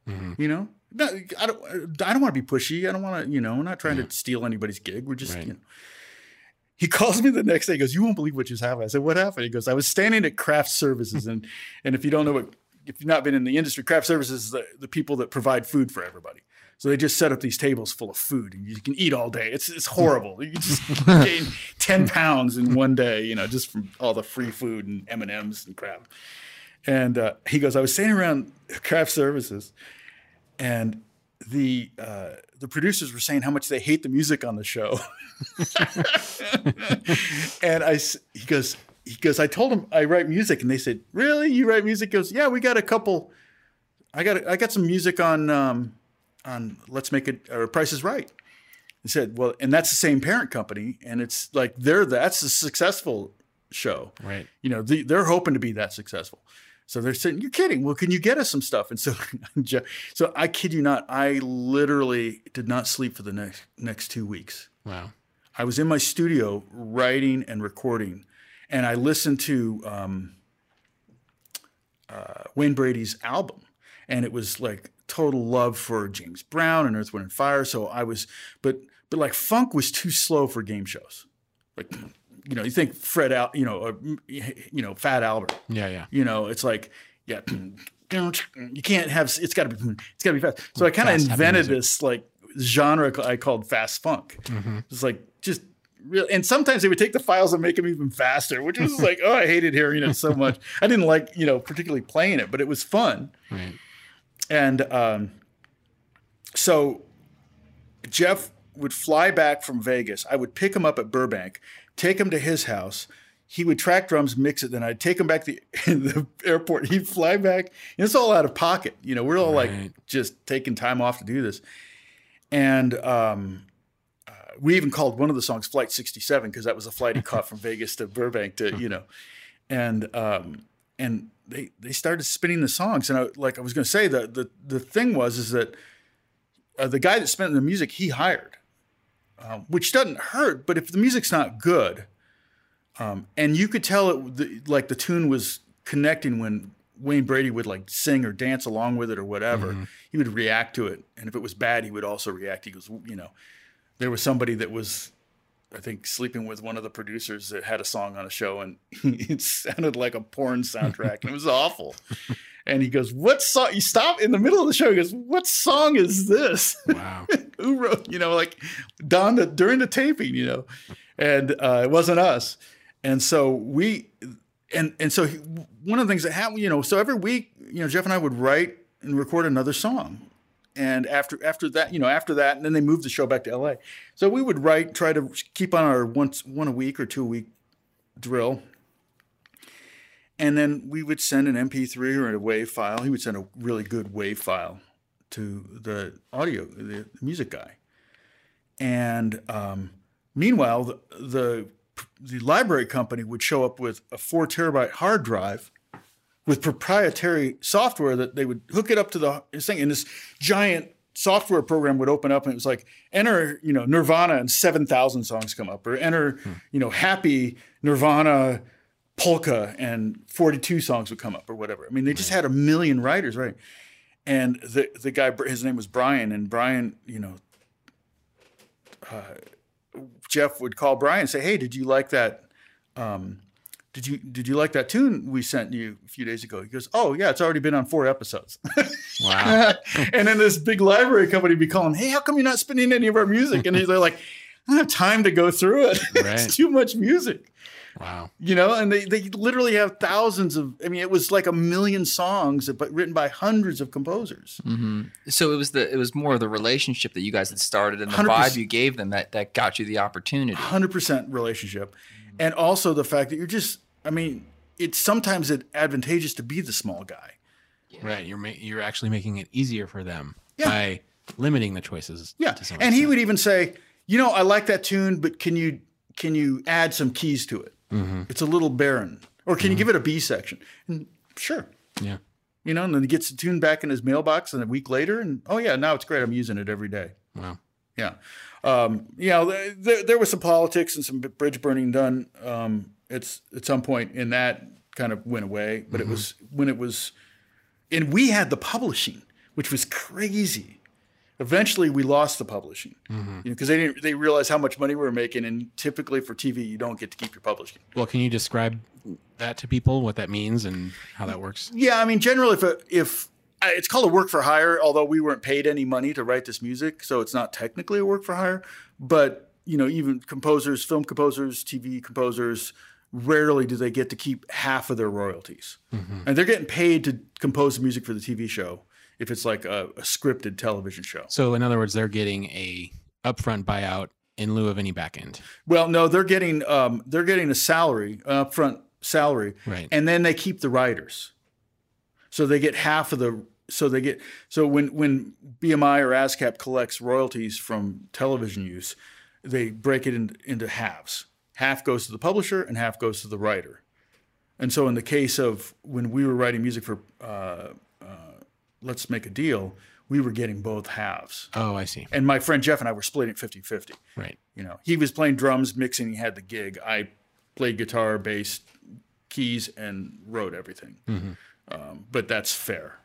Mhm. You know, no, I don't I don't want to be pushy. I don't want to, you know, we're not trying to steal anybody's gig. We're just, Right. you know. He calls me the next day. He goes, "You won't believe what just happened." I said, "What happened?" He goes, "I was standing at craft services, and and if you don't know what, if you've not been in the industry, craft services is the, the people that provide food for everybody. So they just set up these tables full of food, and you can eat all day. It's it's horrible. You just gain ten pounds in one day, you know, just from all the free food and M and M's and crap." And uh, he goes, "I was standing around craft services." and the uh, the producers were saying how much they hate the music on the show. and I he goes he goes I told him I write music and they said really you write music he goes yeah we got a couple I got I got some music on um, on Let's Make It or Price is Right. He said well and that's the same parent company and it's like they're that's a successful show Right. you know, the, they're hoping to be that successful. So they're saying, "You're kidding? Well, can you get us some stuff?" And so, so I kid you not, I literally did not sleep for the next next two weeks. Wow. I was in my studio writing and recording, and I listened to um, uh, Wayne Brady's album, and it was like total love for James Brown and Earth, Wind, and Fire. So I was, but but like funk was too slow for game shows. Like, you know, you think Fred out, you know, or, you know, Fat Albert. Yeah. Yeah. You know, it's like, yeah, you can't have. It's got to be. It's got to be fast. So I kind of invented this like genre I called fast funk. It's like just real. And sometimes they would take the files and make them even faster, which was like, oh, I hated hearing it so much. I didn't like, you know, particularly playing it, but it was fun. Right. And um, so Jeff would fly back from Vegas. I would pick him up at Burbank, take him to his house. He would track drums, mix it. Then I'd take him back to the, the airport. He'd fly back. And it's all out of pocket. You know, we're all Right. like just taking time off to do this. And um, uh, we even called one of the songs Flight 67 because that was a flight he caught from Vegas to Burbank to, you know, and um, and they they started spinning the songs. And I, like I was going to say, the, the the thing was is that uh, the guy that spent the music he hired, um, which doesn't hurt, but if the music's not good, um, and you could tell it the, like the tune was connecting when Wayne Brady would like sing or dance along with it or whatever, he would react to it. And if it was bad, he would also react. He goes, you know, there was somebody that was, I think, sleeping with one of the producers that had a song on a show, and it sounded like a porn soundtrack, and it was awful. And he goes, "What song?" You stop in the middle of the show. He goes, "What song is this?" Wow. Who wrote? You know, like done the, during the taping. You know, and uh, it wasn't us. And so we, and and so he, one of the things that happened, you know, so every week, you know, Jeff and I would write and record another song. And after after that, you know, after that, and then they moved the show back to LA. So we would write, try to keep on our once one a week or two a week drill. And then we would send an MP3 or a WAV file. He would send a really good WAV file to the audio, the music guy. And um, meanwhile, the, the the library company would show up with a four terabyte hard drive with proprietary software that they would hook it up to the thing, and this giant software program would open up, and it was like enter you know Nirvana, and seven thousand songs come up, or enter you know Happy Nirvana polka, and forty two songs would come up, or whatever. I mean, they just had a million writers, right? And the the guy, his name was Brian, and Brian, you know, Jeff would call Brian and say, "Hey, did you like that? Um, did you did you like that tune we sent you a few days ago?" He goes, "Oh yeah, it's already been on four episodes." Wow. and then this big library company would be calling, "Hey, how come you're not spinning any of our music?" And they're like, "I don't have time to go through it. Right. it's too much music." Wow. You know, and they, they literally have thousands of. I mean, it was like a million songs, but written by hundreds of composers. Mm-hmm. So it was the it was more of the relationship that you guys had started and the vibe you gave them that that got you the opportunity. hundred percent relationship, mm-hmm. and also the fact that you're just. I mean, it's sometimes it advantageous to be the small guy. Right. You're ma- you're actually making it easier for them Yeah. by limiting the choices. Yeah, To some and he would even say, you know, I like that tune, but can you can you add some keys to it? Mm-hmm. It's a little barren, or can you give it a B section? And sure, Yeah. you know, and then he gets the tune back in his mailbox, and a week later, and oh yeah, now it's great. I'm using it every day. Wow. Yeah. Um, you know, there- there, there was some politics and some bridge burning done. Um, it's at some and that kind of went away, but it was when it was, and we had the publishing, which was crazy. Eventually, we lost the publishing mm-hmm. because they didn't. They realized how much money we were making, and typically for TV, you don't get to keep your publishing. Well, can you describe that to people, what that means and how that works? Yeah, I mean, generally, if a, if it's called a work for hire, although we weren't paid any money to write this music, so it's not technically a work for hire. But you know, even composers, film composers, TV composers, rarely do they get to keep half of their royalties, mm-hmm. and they're getting paid to compose the music for the TV show if it's like a, a scripted television show. So, in other words, they're getting a upfront buyout in lieu of any back end. Well, no, they're getting um, they're getting a salary, an upfront salary, Right. and then they keep the writers. So they get half of the. So they get so when when BMI or ASCAP collects royalties from television use, they break it in, into halves. Half goes to the publisher and half goes to the writer. And so in the case of when we were writing music for uh, Let's Make a Deal, we were getting both halves. Oh, I see. And my friend Jeff and I were splitting 50-50. Right. You know, he was playing drums, mixing. He had the gig. I played guitar, bass, keys, and wrote everything. Mm-hmm. Um, but that's fair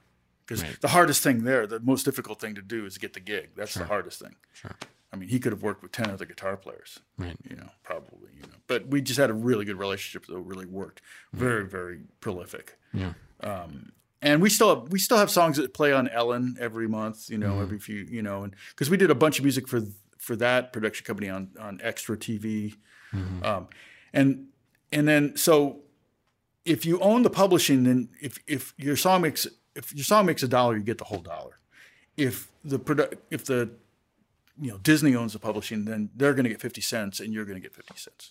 because Right. the hardest thing there, the most difficult thing to do, is get the gig. That's the hardest thing. Sure. I mean, he could have worked with ten other guitar players. Right. You know, probably. You know, but we just had a really good relationship that really worked. Mm-hmm. Very, very prolific. Yeah. Um, And we still have, we still have songs that play on Ellen every month, you know, every few, you know, and because we did a bunch of music for for that production company on on Extra TV, um, and and then so if you own the publishing, then if if your song makes if your song makes a dollar, you get the whole dollar. If the produ- if the you know Disney owns the publishing, then they're going to get fifty cents, and you're going to get fifty cents,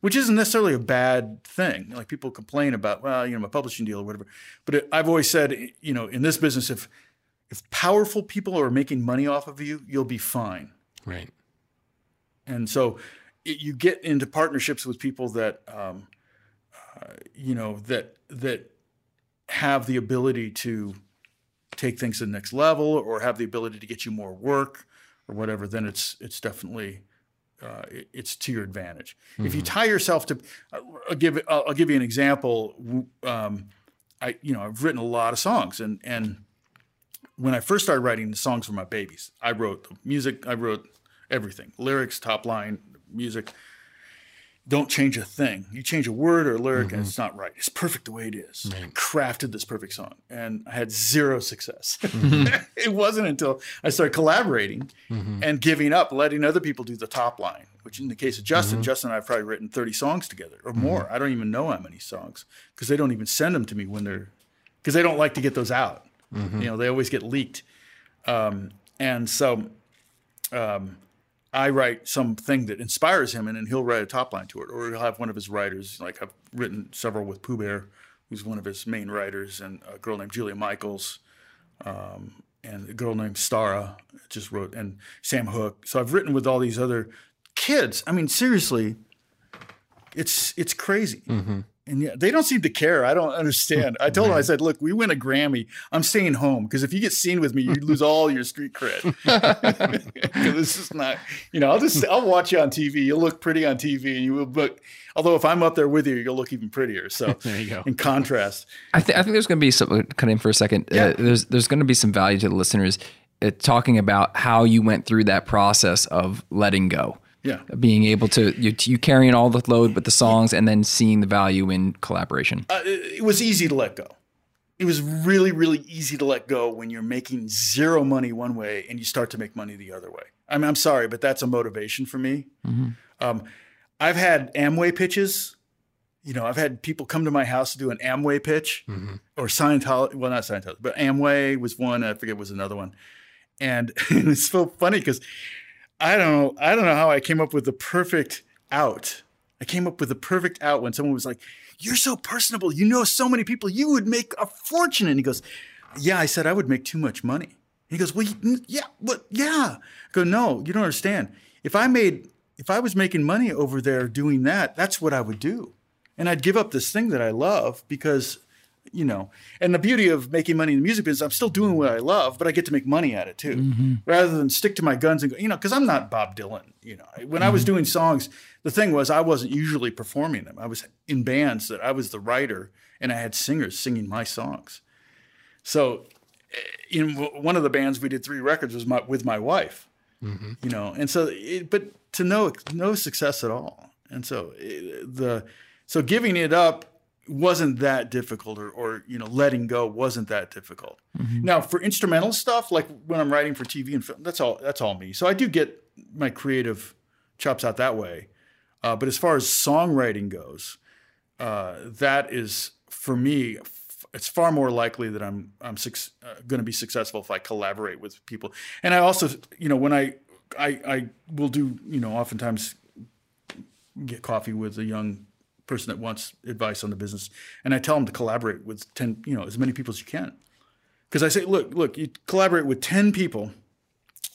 which isn't necessarily a bad thing. Like people complain about, well, you know, my publishing deal or whatever. But it, I've always said, you know, in this business, if if powerful people are making money off of you, you'll be fine. Right. And so it, you get into partnerships with people that, um, uh, you know, that that have the ability to take things to the next level or have the ability to get you more work or whatever. Then it's it's definitely uh, it- it's to your advantage. If you tie yourself to, I'll give I'll, I'll give you an example. Um, I you know I've written a lot of songs and and when I first started writing the songs for my babies, I wrote the music, I wrote everything, lyrics, top line, music. Don't change a thing. You change a word or a lyric, and mm-hmm. it's not right. It's perfect the way it is. I crafted this perfect song, and I had zero success. Mm-hmm. it wasn't until I started collaborating mm-hmm. and giving up, letting other people do the top line. Which, in the case of Justin, Justin and I have probably written thirty songs together or more. I don't even know how many songs because they don't even send them to me when they're because they don't like to get those out. You know, they always get leaked. Um, and so um, I write something that inspires him, and then he'll write a top line to it, or he'll have one of his writers. Like I've written several with Pooh Bear, who's one of his main writers, and a girl named Julia Michaels, um, and a girl named Starrah just wrote, and Sam Hook. So I've written with all these other kids. I mean, seriously, it's it's crazy. And yeah, they don't seem to care. I don't understand. I told them, I said, look, we win a Grammy. I'm staying home because if you get seen with me, you lose all your street cred. this is not, you know, I'll just, I'll watch you on TV. You'll look pretty on TV and you will look, although if I'm up there with you, you'll look even prettier. So There you go. in contrast, I, th- I think there's going to be some cut in for a second. Yeah. Uh, there's there's going to be some value to the listeners uh, talking about how you went through that process of letting go. Yeah. being able to you, you carrying all the load with the songs and then seeing the value in collaboration. uh, it it was easy to let go. It was really, really easy to let go when you're making zero money one way and you start to make money the other way. I mean, I'm sorry, but that's a motivation for me. Um, I've had Amway pitches you know, I've had people come to my house to do an Amway pitch or Scientology. Well, not Scientology, but Amway was one. I forget was another one. And it's so funny because I don't know. I don't know how I came up with the perfect out. I came up with the perfect out when someone was like, "You're so personable. You know so many people. You would make a fortune." And he goes, "Yeah." I said I would make too much money. He goes, "Well, yeah, but yeah." I go, "No, you don't understand. If I made, if I was making money over there doing that, that's what I would do, and I'd give up this thing that I love because." You know, and the beauty of making money in the music business, I'm still doing what I love, but I get to make money at it too, rather than stick to my guns and go, you know, because I'm not Bob Dylan. You know, when I was doing songs, the thing was I wasn't usually performing them. I was in bands that I was the writer, and I had singers singing my songs. So, eh, in one of the bands we did three records was my, with my wife. You know, and so, it, but to no no success at all, and so eh, the so giving it up wasn't that difficult or, or you know letting go wasn't that difficult. Now for instrumental stuff like when i'm writing for tv and film that's all that's all me. So i do get my creative chops out that way. Uh, but as far as songwriting goes uh, that is for me f- it's far more likely that i'm i'm suc uh, going to be successful if i collaborate with people. And i also you know when i i i will do you know oftentimes get coffee with a young person that wants advice on the business, and I tell them to collaborate with ten, you know, as many people as you can. Because I say, look, look, you collaborate with ten people,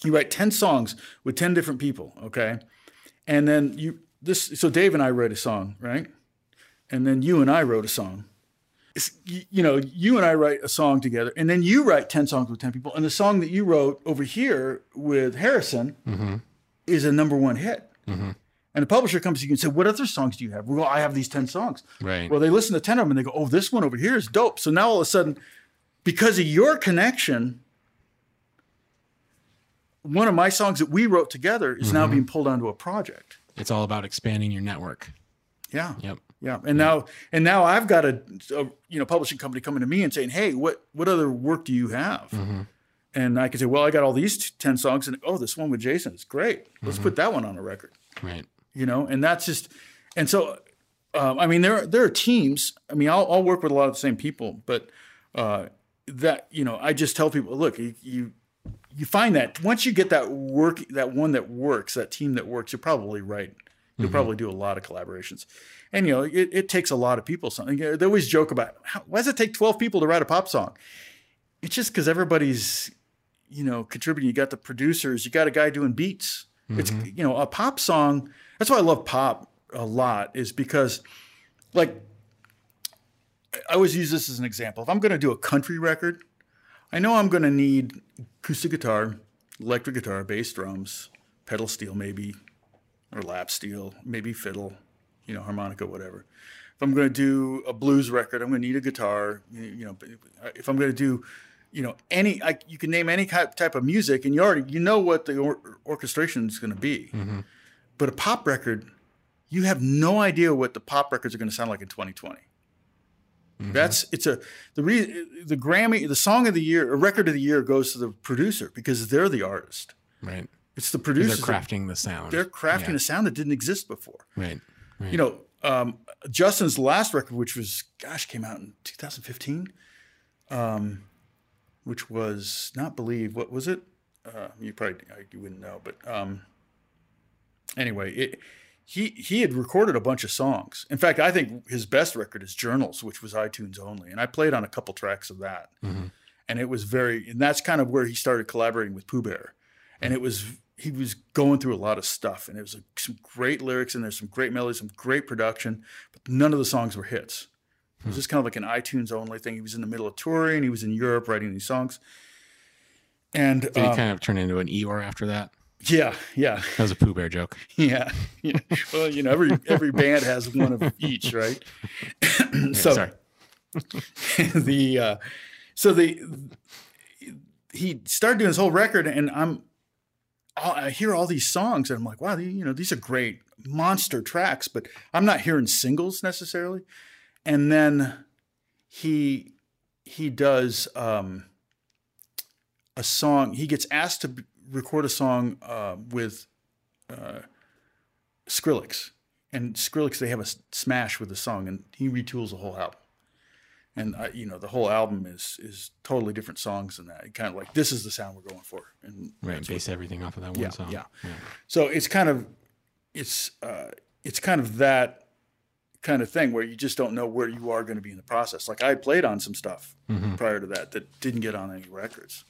you write ten songs with ten different people, okay, and then you this. So Dave and I wrote a song, right, and then you and I wrote a song. It's, you, know, you and I write a song together, and then you write ten songs with ten people, and the song that you wrote over here with Harrison mm-hmm. is a number one hit. Mm-hmm. And the publisher comes to you and says, What other songs do you have? Well, I have these 10 songs. Right. Well, they listen to 10 of them and they go, Oh, this one over here is dope. So now all of a sudden, because of your connection, one of my songs that we wrote together is now mm-hmm. being pulled onto a project. It's all about expanding your network. Yeah. Yep. Yeah. And now and now I've got a, a you know publishing company coming to me and saying, Hey, what what other work do you have? Mm-hmm. And I can say, Well, I got all these t- 10 songs and oh, this one with Jason is great. Let's mm-hmm. put that one on a record. Right. You know, and that's just, and so, um, I mean, there there are teams. I mean, I'll, I'll work with a lot of the same people, but uh, that you know, I just tell people, look, you, you you find that once you get that work, that one that works, that team that works, you're probably right. You'll probably do a lot of collaborations, and you know, it, it takes a lot of people. Something they always joke about. How, why does it take twelve people to write a pop song? It's just because everybody's you know contributing. You got the producers, you got a guy doing beats. It's you know a pop song. That's why I love pop a lot. Is because like I always use this as an example. If I'm going to do a country record, I know I'm going to need acoustic guitar, electric guitar, bass drums, pedal steel maybe, or lap steel, maybe fiddle, you know, harmonica, whatever. If I'm going to do a blues record, I'm going to need a guitar. You know, uh, if I'm going to do, you know, any, I, you can name any type type of music, and you already you know what the or- orchestration is going to be. Mm-hmm. But a pop record, you have no idea what the pop records are going to sound like in 2020. That's it's a the re, the Grammy the song of the year a record of the year goes to the producer because they're the artist. Right. It's the They're producer. crafting the sound. They're crafting Yeah. a sound that didn't exist before. Right. Right. You know, um, Justin's last record, which was gosh, came out in 2015, um, which was not believe what was it? Uh, you probably you wouldn't know, but um, anyway, it, he he had recorded a bunch of songs. In fact, I think his best record is Journals, which was iTunes only, and I played on a couple tracks of that. And it was very, and that's kind of where he started collaborating with Pooh Bear, and it was he was going through a lot of stuff, and it was like some great lyrics and there's some great melodies, some great production, but none of the songs were hits. It was just kind of like an iTunes only thing. He was in the middle of touring, he was in Europe writing these songs, and Did he um, kind of turn into an Eeyore after that? Yeah, yeah. That was a Pooh Bear joke. Yeah. yeah. Well, you know, every every band has one of each, right? so Sorry. the uh, so the he started doing his whole record, and I'm I hear all these songs, and I'm like, wow, the- you know, these are great monster tracks, but I'm not hearing singles necessarily. And then he he does um, a song. He gets asked to record a song uh, with uh, Skrillex, and Skrillex they have a smash with the song, and he retools the whole album. And I, you know, the whole album is is totally different songs than that. Kind of like this is the sound we're going for, and Right. Base everything off of that one Yeah, song. yeah. so it's kind of it's uh, it's kind of that kind of thing where you just don't know where you are going to be in the process. Like I played on some stuff prior to that that didn't get on any records.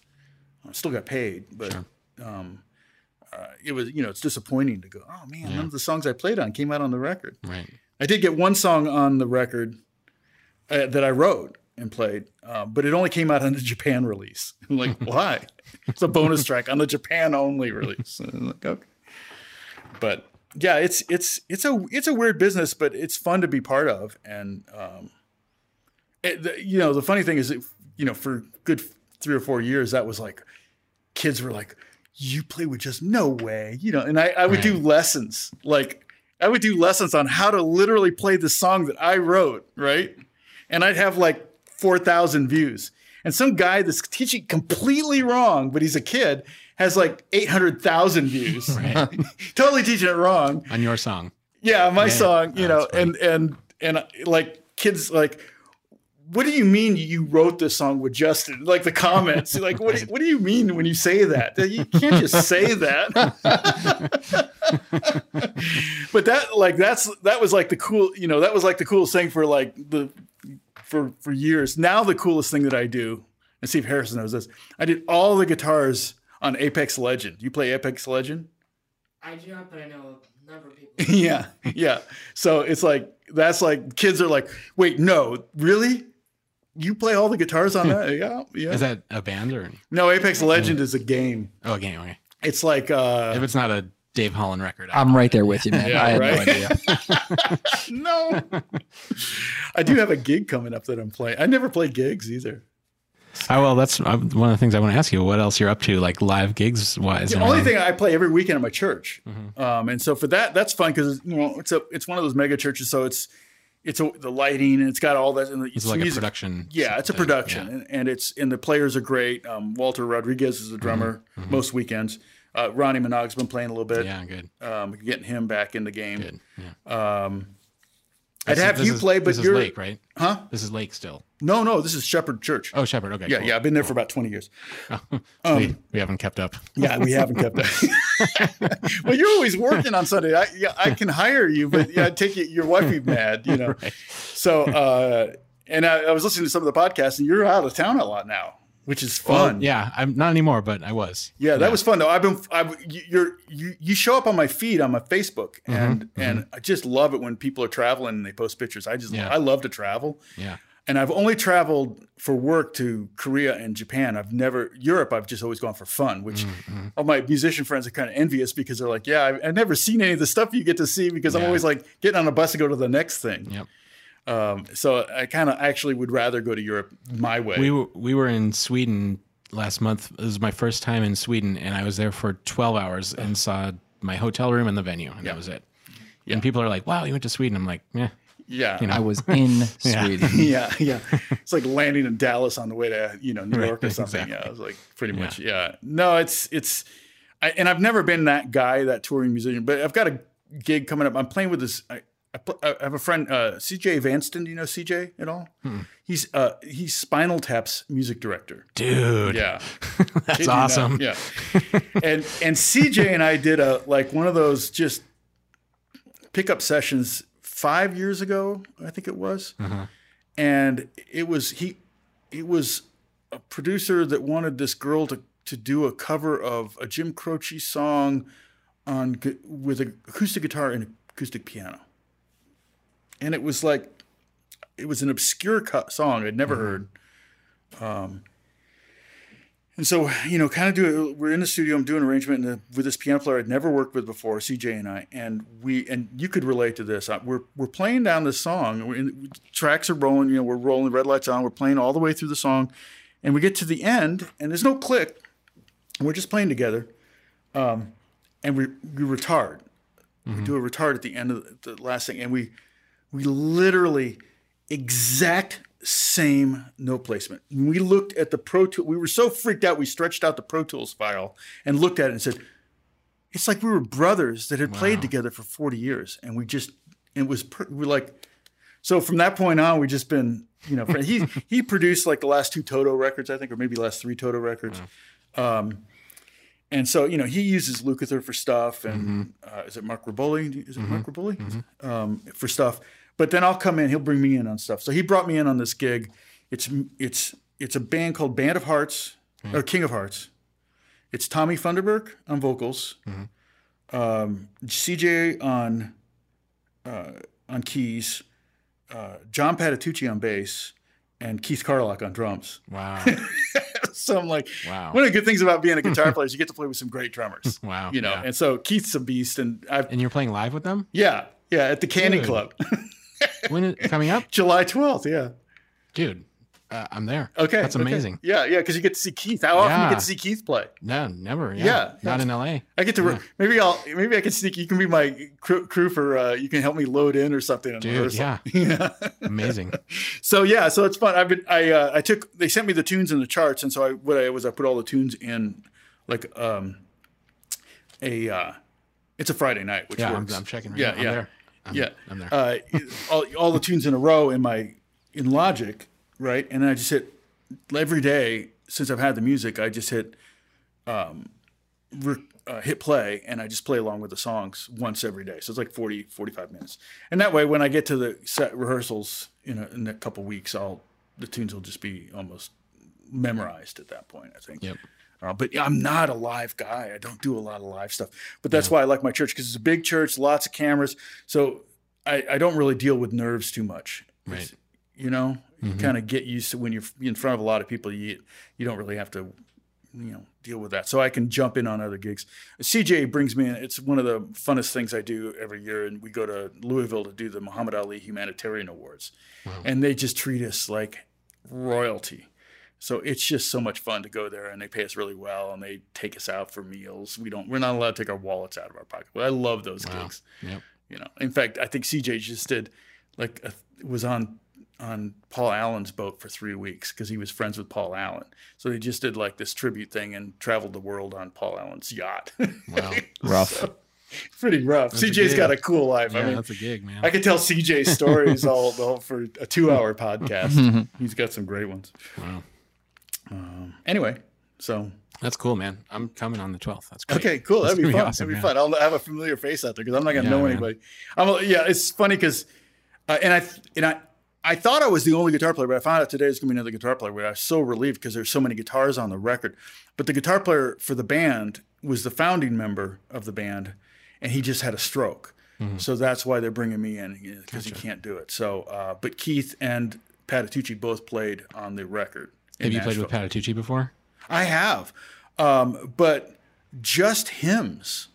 I still got paid, but um, uh, it was you know it's disappointing to go. Oh man, none of the songs I played on came out on the record. Right. I did get one song on the record uh, that I wrote and played, uh, but it only came out on the Japan release. I'm like, why? It's a bonus track on the Japan only release. Like, okay. But yeah, it's it's it's a it's a weird business, but it's fun to be part of. And um, it, the, you know, the funny thing is, that, you know, for good three or four years, that was like kids were like, "You play with just no way," you know. And I, I would do lessons, like I would do lessons on how to literally play the song that I wrote, right? And I'd have like four thousand views, and some guy that's teaching completely wrong, but he's a kid, has like eight hundred thousand views, totally teaching it wrong. On your song. Yeah, my Yeah. song, you Oh, know, and and and like kids like what do you mean you wrote this song with Justin? Like the comments, like what what do you mean when you say that? You can't just say that. but that like that's that was like the cool, you know, that was like the coolest thing for like the for for years. Now the coolest thing that I do, and Steve Harrison knows this. I did all the guitars on Apex Legend. You play Apex Legend? I do not, but I know a number of people. yeah, yeah. So it's like that's like kids are like, wait, no, really? You play all the guitars on that? yeah, yeah. Is that a band or no, Apex Legend is a game. oh okay, okay. It's like uh If it's not a Dave Holland record, I- I'm right there with you, man. Yeah, I had right? no idea. no. I do have a gig coming up that I'm playing. I never played gigs either. oh well, that's uh, one of the things I want to ask you. What else you're up to, like live gigs wise? The only thing I play every weekend at my church, um, and so for that, that's fun because you know it's a it's one of those mega churches, so it's it's a, the lighting and it's got all that. And it's, it's like music. a production. Yeah, it's a production, Yeah. and, and it's and the players are great. Um, Walter Rodriguez is the drummer most weekends. Uh, Ronnie Minog's been playing a little bit. Yeah, good, Um, getting him back in the game. good. Yeah. Um, I'd is- have this you is- play, but this you're is Lake, right? huh? This is Lake still. No, no, this is Shepherd Church. Oh, Shepherd. Okay. yeah, cool. yeah, I've been there for about twenty years. we, we haven't kept up. Yeah, we haven't kept up. well, you're always working on Sunday. I, yeah, I can hire you, but yeah, I'd take it your wife be mad, you know. So, uh, and I, I was listening to some of the podcasts, and you're out of town a lot now, which is Well, fun. yeah, I'm not anymore, but I was. Yeah, that was fun though. I've been, I've, you- you're, you, you show up on my feed on my Facebook, Mm-hmm, and and I just love it when people are traveling and they post pictures. I just, Yeah. I love to travel, Yeah. and I've only traveled for work to Korea and Japan. I've never Europe. I've just always gone for fun, which Mm-hmm. all my musician friends are kind of envious because they're like, "Yeah, I've, I've never seen any of the stuff you get to see because I'm always like getting on a bus to go to the next thing." Yep. Um, so I kind of actually would rather go to Europe my way. We were we were in Sweden last month. It was my first time in Sweden, and I was there for 12 hours and saw my hotel room and the venue, and that was it. And people are like, "Wow, you went to Sweden." I'm like, "Yeah, yeah, You know. I was in Sweden. yeah, yeah. It's like landing in Dallas on the way to you know New Right, York or something. exactly. Yeah, I was like pretty much. Yeah, no, it's it's, I, and I've never been that guy, that touring musician. But I've got a gig coming up. I'm playing with this. I, I, have a friend, uh, CJ Vanston. Do you know CJ at all? Hmm. He's uh, he's Spinal Tap's music director. dude, Yeah, that's awesome." Yeah, and and CJ and I did a like one of those just pickup sessions five years ago, I think it was, and it was he, it was a producer that wanted this girl to to do a cover of a Jim Croce song on with an acoustic guitar and acoustic piano, and it was like it was an obscure co- song I'd never heard. Um, and so, you know, kind of do it. We're in the studio. I'm doing arrangement the, with this piano player I'd never worked with before, CJ and I. And we and you could relate to this. We're we're playing down this song. In, tracks are rolling. You know, we're rolling. Red lights on. We're playing all the way through the song, and we get to the end, and there's no click. We're just playing together, um, and we we retard. We do a retard at the end of the, the last thing, and we we literally exact same note placement. We looked at the Pro Tool, we were so freaked out, we stretched out the Pro Tools file and looked at it and said, it's like we were brothers that had played together for 40 years. And we just, it was pr- we like so from that point on we've just been you know he he produced like the last two Toto records I think or maybe the last three Toto records. Um, and so you know he uses Lukather for stuff, and uh, is it Mark Riboli? Is it Mark Riboli um, for stuff? But then I'll come in. He'll bring me in on stuff. So he brought me in on this gig. It's it's it's a band called Band of Hearts or King of Hearts. It's Tommy Funderburk on vocals, um, CJ on uh, on keys, uh, John Patitucci on bass, and Keith Carlock on drums. Wow. so I'm like, Wow. one of the good things about being a guitar player is you get to play with some great drummers. Wow, You know, yeah. and so Keith's a beast, and I've and you're playing live with them? yeah, yeah, at the Canyon Club, When is coming up? July 12th. Yeah. Dude, uh, I'm there. Okay. That's okay. amazing. Yeah, yeah, because you get to see Keith. How often you get to see Keith play? No, never. Yeah. Yeah. Not in LA. I get to re- maybe I'll maybe I can sneak. You can be my crew, for. Uh, you can help me load in or something. Dude, yeah. yeah. Amazing. So yeah, so it's fun. I've been I uh, I took they sent me the tunes and the charts, and so I what I was I put all the tunes in like um a uh it's a Friday night, which Yeah, I'm, works. I'm checking right yeah, now. I'm yeah, there. I'm, yeah. I'm there. Uh, all all the tunes in a row in my in Logic, right? And I just hit every day since I've had the music. I just hit um re- uh, hit play and I just play along with the songs once every day. So it's like 40, 45 minutes. And that way, when I get to the set rehearsals in a, in a couple weeks, I'll the tunes will just be almost memorized at that point. I think. Yep. Uh, but I'm not a live guy. I don't do a lot of live stuff. But that's why I like my church because it's a big church, lots of cameras. So I, I don't really deal with nerves too much. Right. It's- You know, you kind of get used to when you're in front of a lot of people. You you don't really have to you know deal with that so i can jump in on other gigs cj brings me in it's one of the funnest things i do every year and we go to louisville to do the muhammad ali humanitarian awards and they just treat us like royalty so it's just so much fun to go there and they pay us really well and they take us out for meals we don't we're not allowed to take our wallets out of our pocket but i love those gigs Yep. you know in fact i think cj just did like a, was on on paul allen's boat for three weeks because he was friends with paul allen so they just did like this tribute thing and traveled the world on paul allen's yacht Wow. Rough. pretty rough a cj's got a cool life Yeah, i mean that's a gig, man. i could tell cj's stories all, all for a two-hour podcast he's got some great ones Wow. Um, anyway so That's cool, man. I'm coming on the 12th. That's great. Okay, cool. That'd be gonna fun. awesome, That'd be fun. I'll have a familiar face out there because I'm not gonna Yeah, know man. anybody. I'm a, yeah. It's funny because, uh, and I and I I thought I was the only guitar player, but I found out today there's gonna be another guitar player. Where I was so relieved because there's so many guitars on the record. But the guitar player for the band was the founding member of the band, and he just had a stroke. Mm-hmm. So that's why they're bringing me in because he can't do it. So, uh, but Keith and Patitucci both played on the record. Have you played with. Patitucci before? I have, um, but just hymns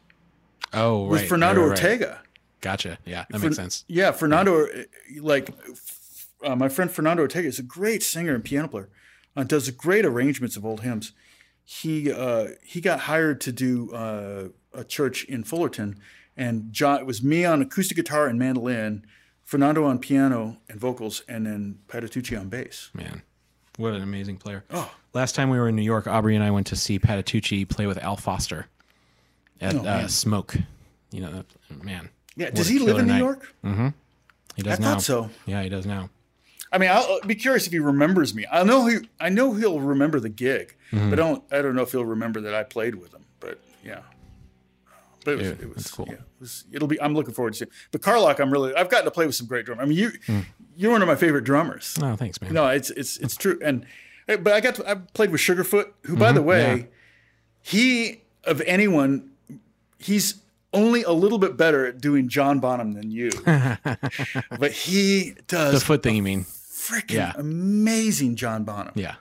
Oh, right. with. Fernando right, right. Ortega. Gotcha. Yeah, that Fer- makes sense. Yeah, Fernando, uh, like uh, my friend Fernando Ortega is a great singer and piano player. Uh, does great arrangements of old hymns. He uh, he got hired to do uh, a church in Fullerton, and John it was me on acoustic guitar and mandolin, Fernando on piano and vocals, and then Patitucci on bass. Man, what an amazing player. Oh. Last time we were in New York, Aubrey and I went to see Patitucci play with Al Foster at Oh, uh. Smoke. You know, that- man. Yeah, does he live in New night. York? Mm-hmm. He does I now. thought so. Yeah, he does now. I mean, I'll I'll be curious if he remembers me. I know he, I know he'll remember the gig, Mm-hmm. but I don't, I don't know if he'll remember that I played with him. But yeah, but it was, Dude, it was cool. Yeah, it was, it'll be. I'm looking forward to. It. But Carlock, I'm really. I've gotten to play with some great drummers. I mean, you, Mm. you're one of my favorite drummers. Oh, thanks, man. No, it's it's it's true. And but I got to, I played with Sugarfoot, who, by the way, Mm-hmm. yeah. he of anyone, he's only a little bit better at doing John Bonham than you. but he does the foot thing, you mean? freaking Yeah. amazing John Bonham. Yeah.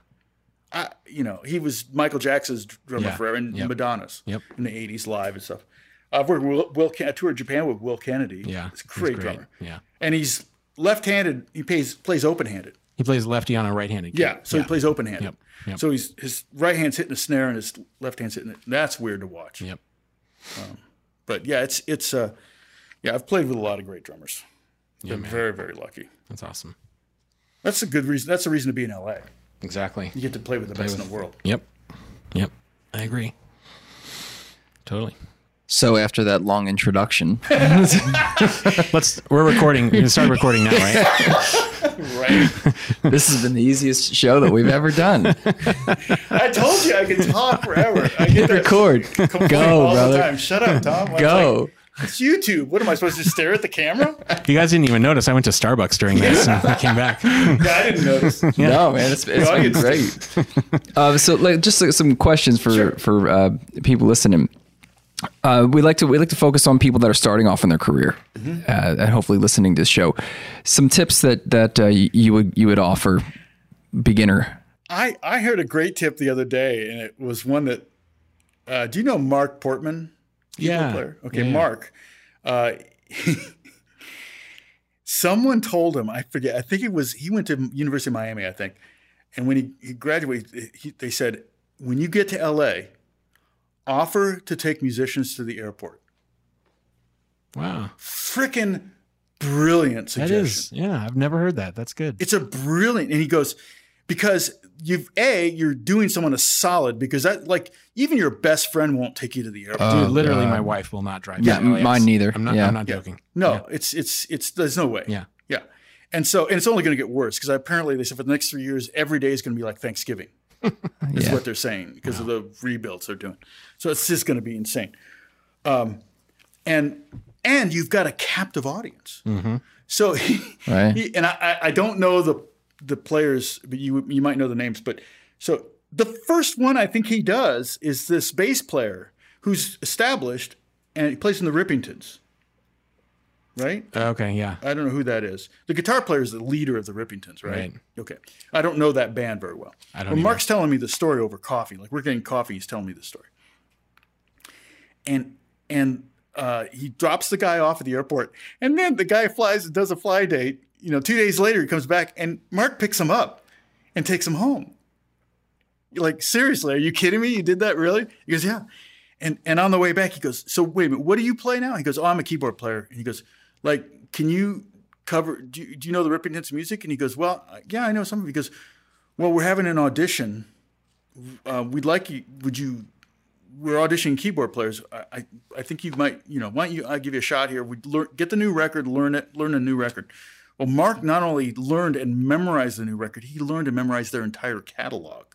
I, you know, he was Michael Jackson's drummer Yeah. forever and Yep. Madonna's Yep. in the 80s live and stuff. I've worked with Will, Will Ken- I toured Japan with Will Kennedy. Yeah. He's a he's great, drummer. Yeah. And he's left-handed. He plays plays open-handed. He plays lefty on a right-handed. Yeah, so he plays open-handed. Yep, yep. So he's his right hand's hitting the snare and his left hand's hitting it. That's weird to watch. Yep. But yeah, it's it's uh yeah, I've played with a lot of great drummers. Yeah, Been man. very very lucky. That's awesome. That's a good reason. That's a reason to be in LA. Exactly. You get to play with the best in the world. Yep. Yep. I agree. Totally. So after that long introduction, Let's. We're recording. We can start recording now, right? Right. this has been the easiest show that we've ever done. I told you I could talk forever. I get that Record. Go, all brother. the time. Shut up, Tom. I Go. like, it's YouTube. What am I supposed to stare at the camera? You guys didn't even notice. I went to Starbucks during this. and I came back. Yeah, I didn't notice. No, man, it's, it's been great. uh, so, like, just like, some questions for for uh, people listening. Uh, we like to we like to focus on people that are starting off in their career, Mm-hmm. uh, and hopefully listening to this show. Some tips that that uh, you, you would you would offer beginner. I, I heard a great tip the other day, and it was one that. Uh, do you know Mark Portmann? Keyboard Yeah. Player? Okay, Yeah, yeah. Mark. Uh, someone told him, I forget, I think it was, he went to University of Miami, I think. And when he, he graduated, he, they said, when you get to LA, offer to take musicians to the airport. Wow, Freaking brilliant suggestion. is. Yeah, I've never heard that. That's good. It's a brilliant, and he goes, because you've a you're doing someone a solid because that like even your best friend won't take you to the airport. Dude, oh, literally, God. my wife will not drive. Yeah, to mine neither. I'm not. Yeah. I'm not Yeah. joking. no, it's it's it's there's no way. Yeah. yeah, and so and it's only going to get worse because apparently they said for the next three years every day is going to be like Thanksgiving. Is Yeah. what they're saying because of the rebuilds they're doing. So it's just going to be insane. Um, and and you've got a captive audience. So he, Right. he- and I, I- I don't know the the players, but you you might know the names. But so the first one I think he does is this bass player who's established and he plays in the Rippingtons, right? Okay. Yeah. I don't know who that is. The guitar player is the leader of the Rippingtons, right? Right. Okay. I don't know that band very well. I don't But either. Mark's telling me the story over coffee. Like we're getting coffee, he's telling me the story. And and uh, he drops the guy off at the airport, and then the guy flies and does a fly date. You know, two days later he comes back, and Mark picks him up and takes him home. You're like, seriously, are you kidding me? You did that really? He goes, yeah. And and on the way back, he goes, so wait a minute, what do you play now? He goes, oh, I'm a keyboard player. And he goes, like, can you cover? Do you, do you know the Rippingtons music? And he goes, well, yeah, I know some of it. He goes, well, we're having an audition. Uh, we'd like you. Would you? We're auditioning keyboard players. I, I, I think you might. You know, why don't you? I give you a shot here. We learn, get the new record, learn it, learn a new record. Well, Mark not only learned and memorized the new record, he learned and memorized their entire catalog.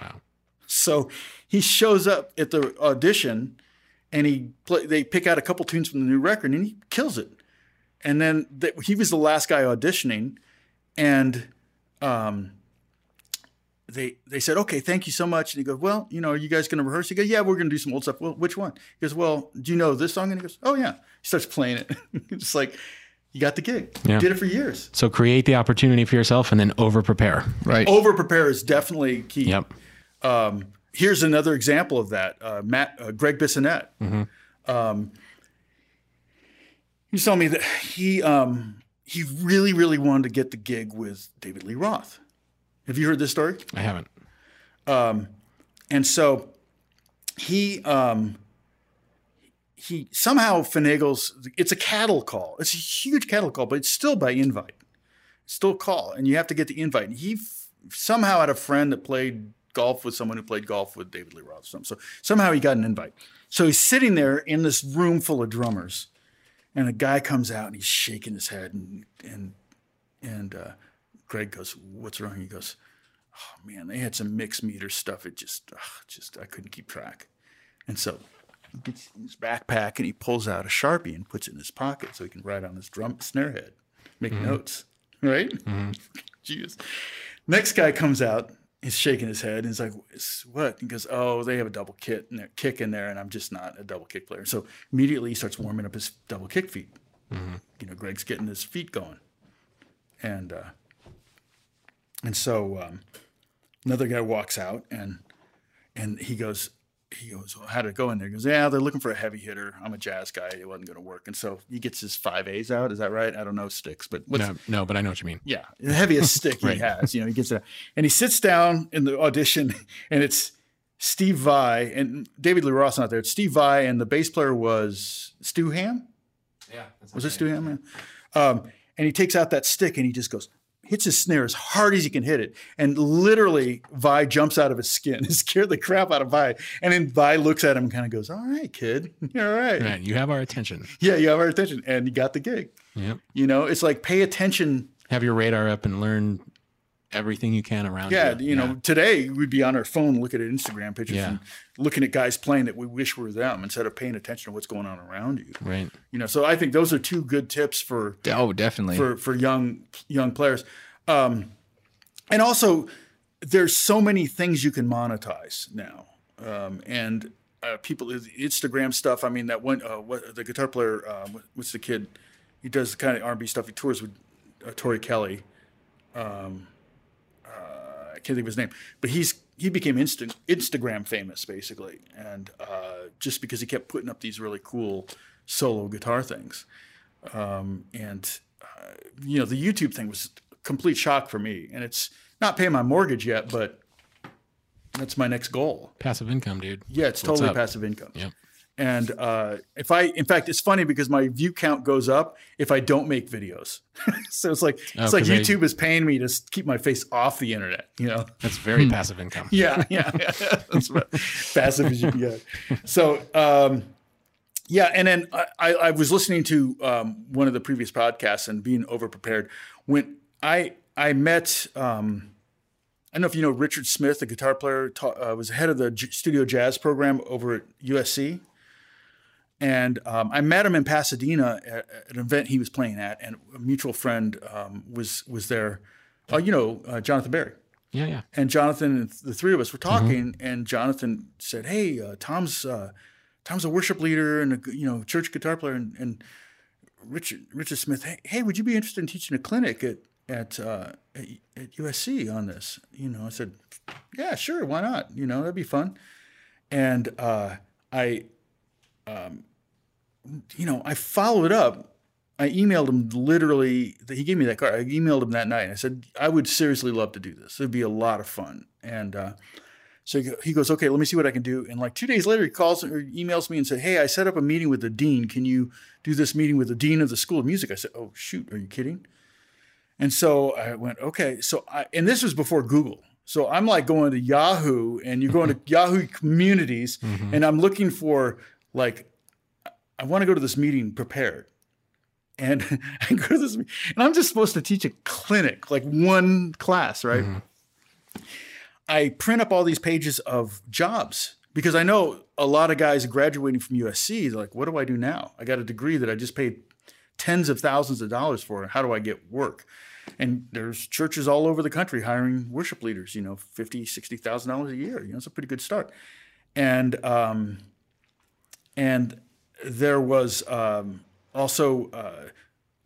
Wow. So he shows up at the audition, and he play, they pick out a couple tunes from the new record, and he kills it. And then th- he was the last guy auditioning, and um, they they said, "Okay, thank you so much." And he goes, "Well, you know, are you guys going to rehearse?" He goes, "Yeah, we're going to do some old stuff." Well, which one? He goes, "Well, do you know this song?" And he goes, "Oh yeah." He starts playing it. it's like you got the gig. Yeah. You did it for years. So create the opportunity for yourself and then over prepare. Right. Over prepare is definitely key. Yep. Um, here's another example of that. Uh, Matt, uh, Gregg Bissonette. Um, he's telling me that he um, he really, really wanted to get the gig with David Lee Roth. Have you heard this story? I haven't. And so he um, he somehow finagles. It's a cattle call. It's a huge cattle call, but it's still by invite. Still call, and you have to get the invite. And he f- somehow had a friend that played golf with someone who played golf with David Lee Roth. So somehow he got an invite. So he's sitting there in this room full of drummers, and a guy comes out and he's shaking his head, and and and uh, Greg goes, "What's wrong?" He goes, "Oh man, they had some mixed meter stuff. It just, just I couldn't keep track." And so he gets his backpack and he pulls out a sharpie and puts it in his pocket so he can write on his drum snare head, make notes. Right? Jeez. Next guy comes out. He's shaking his head and he's like, "It's "What?" He goes, "Oh, they have a double kit and kick in there, and I'm just not a double kick player." So immediately he starts warming up his double kick feet. You know, Greg's getting his feet going, and uh, and so um, another guy walks out and and he goes, he goes, well, how did it go in there? He goes, yeah, they're looking for a heavy hitter. I'm a jazz guy. It wasn't going to work. And so he gets his five A's out. Is that right? I don't know sticks, but what's, No, no, but I know what you mean. yeah, the heaviest stick he has. You know, he gets a, and he sits down in the audition, and it's Steve Vai and David Lee Roth's not there. It's Steve Vai, and the bass player was Stu Hamm. Yeah. Was it Stu Hamm? Yeah. Um, and he takes out that stick and he just goes, hits his snare as hard as he can hit it, and literally Vai jumps out of his skin. It scared the crap out of Vai, and then Vai looks at him and kind of goes, "All right, kid, you're all right. Right. You have our attention. Yeah, you have our attention, and you got the gig." Yep. You know, it's like pay attention. Have your radar up and learn everything you can around Yeah, you. you know, today we'd be on our phone looking at Instagram pictures Yeah. and looking at guys playing that we wish were them instead of paying attention to what's going on around you. Right. You know, so I think those are two good tips for Oh, definitely. for for young young players. Um, and also, there's so many things you can monetize now, um, and uh, people Instagram stuff. I mean, that one uh, what the guitar player, uh, what's the kid? He does the kind of R&B stuff. He tours with uh, Tori Kelly. Um, can't think of his name, but he's he became instant Instagram famous basically, and uh, just because he kept putting up these really cool solo guitar things Um, and uh, you know the YouTube thing was a complete shock for me, and it's not paying my mortgage yet, but that's my next goal. Passive income, dude. Yeah, it's What's totally up? passive income. Yep. And uh, if I, in fact, it's funny because my view count goes up if I don't make videos. so it's like Oh, it's like 'cause they- YouTube is paying me to keep my face off the internet. You know. That's very passive income. Yeah, yeah, yeah. That's about passive as you can get. So, um, yeah, and then I, I, I was listening to um, one of the previous podcasts and being overprepared when I I met. Um, I don't know if you know Richard Smith, the guitar player, ta- uh, was head of the J- studio jazz program over at USC. And um, I met him in Pasadena at, at an event he was playing at, and a mutual friend um, was was there. Uh, you know, uh, Jonathan Barry Yeah, yeah. and Jonathan and the three of us were talking, and Jonathan said, "Hey, uh, Tom's uh, Tom's a worship leader and a you know church guitar player, and, and Richard Richard Smith. Hey, hey, would you be interested in teaching a clinic at at, uh, at at USC on this?" You know, I said, "Yeah, sure, why not? You know, that'd be fun." And uh, I, um, you know, I followed up. I emailed him literally. He gave me that card. I emailed him that night. I said I would seriously love to do this. It'd be a lot of fun. And uh, so he goes, okay, let me see what I can do. And like two days later, he calls or emails me and said, hey, I set up a meeting with the dean. Can you do this meeting with the dean of the School of Music? I said, oh shoot, are you kidding? And so I went, okay. So I, and this was before Google. So I'm like going to Yahoo and you're going to Yahoo communities and I'm looking for like, I want to go to this meeting prepared. And I go to this, and I'm just supposed to teach a clinic, like one class, right? I print up all these pages of jobs because I know a lot of guys graduating from USC. They're like, what do I do now? I got a degree that I just paid tens of thousands of dollars for. How do I get work? And there's churches all over the country hiring worship leaders, you know, fifty, sixty thousand dollars a year. You know, it's a pretty good start. And um, and there was um, also uh,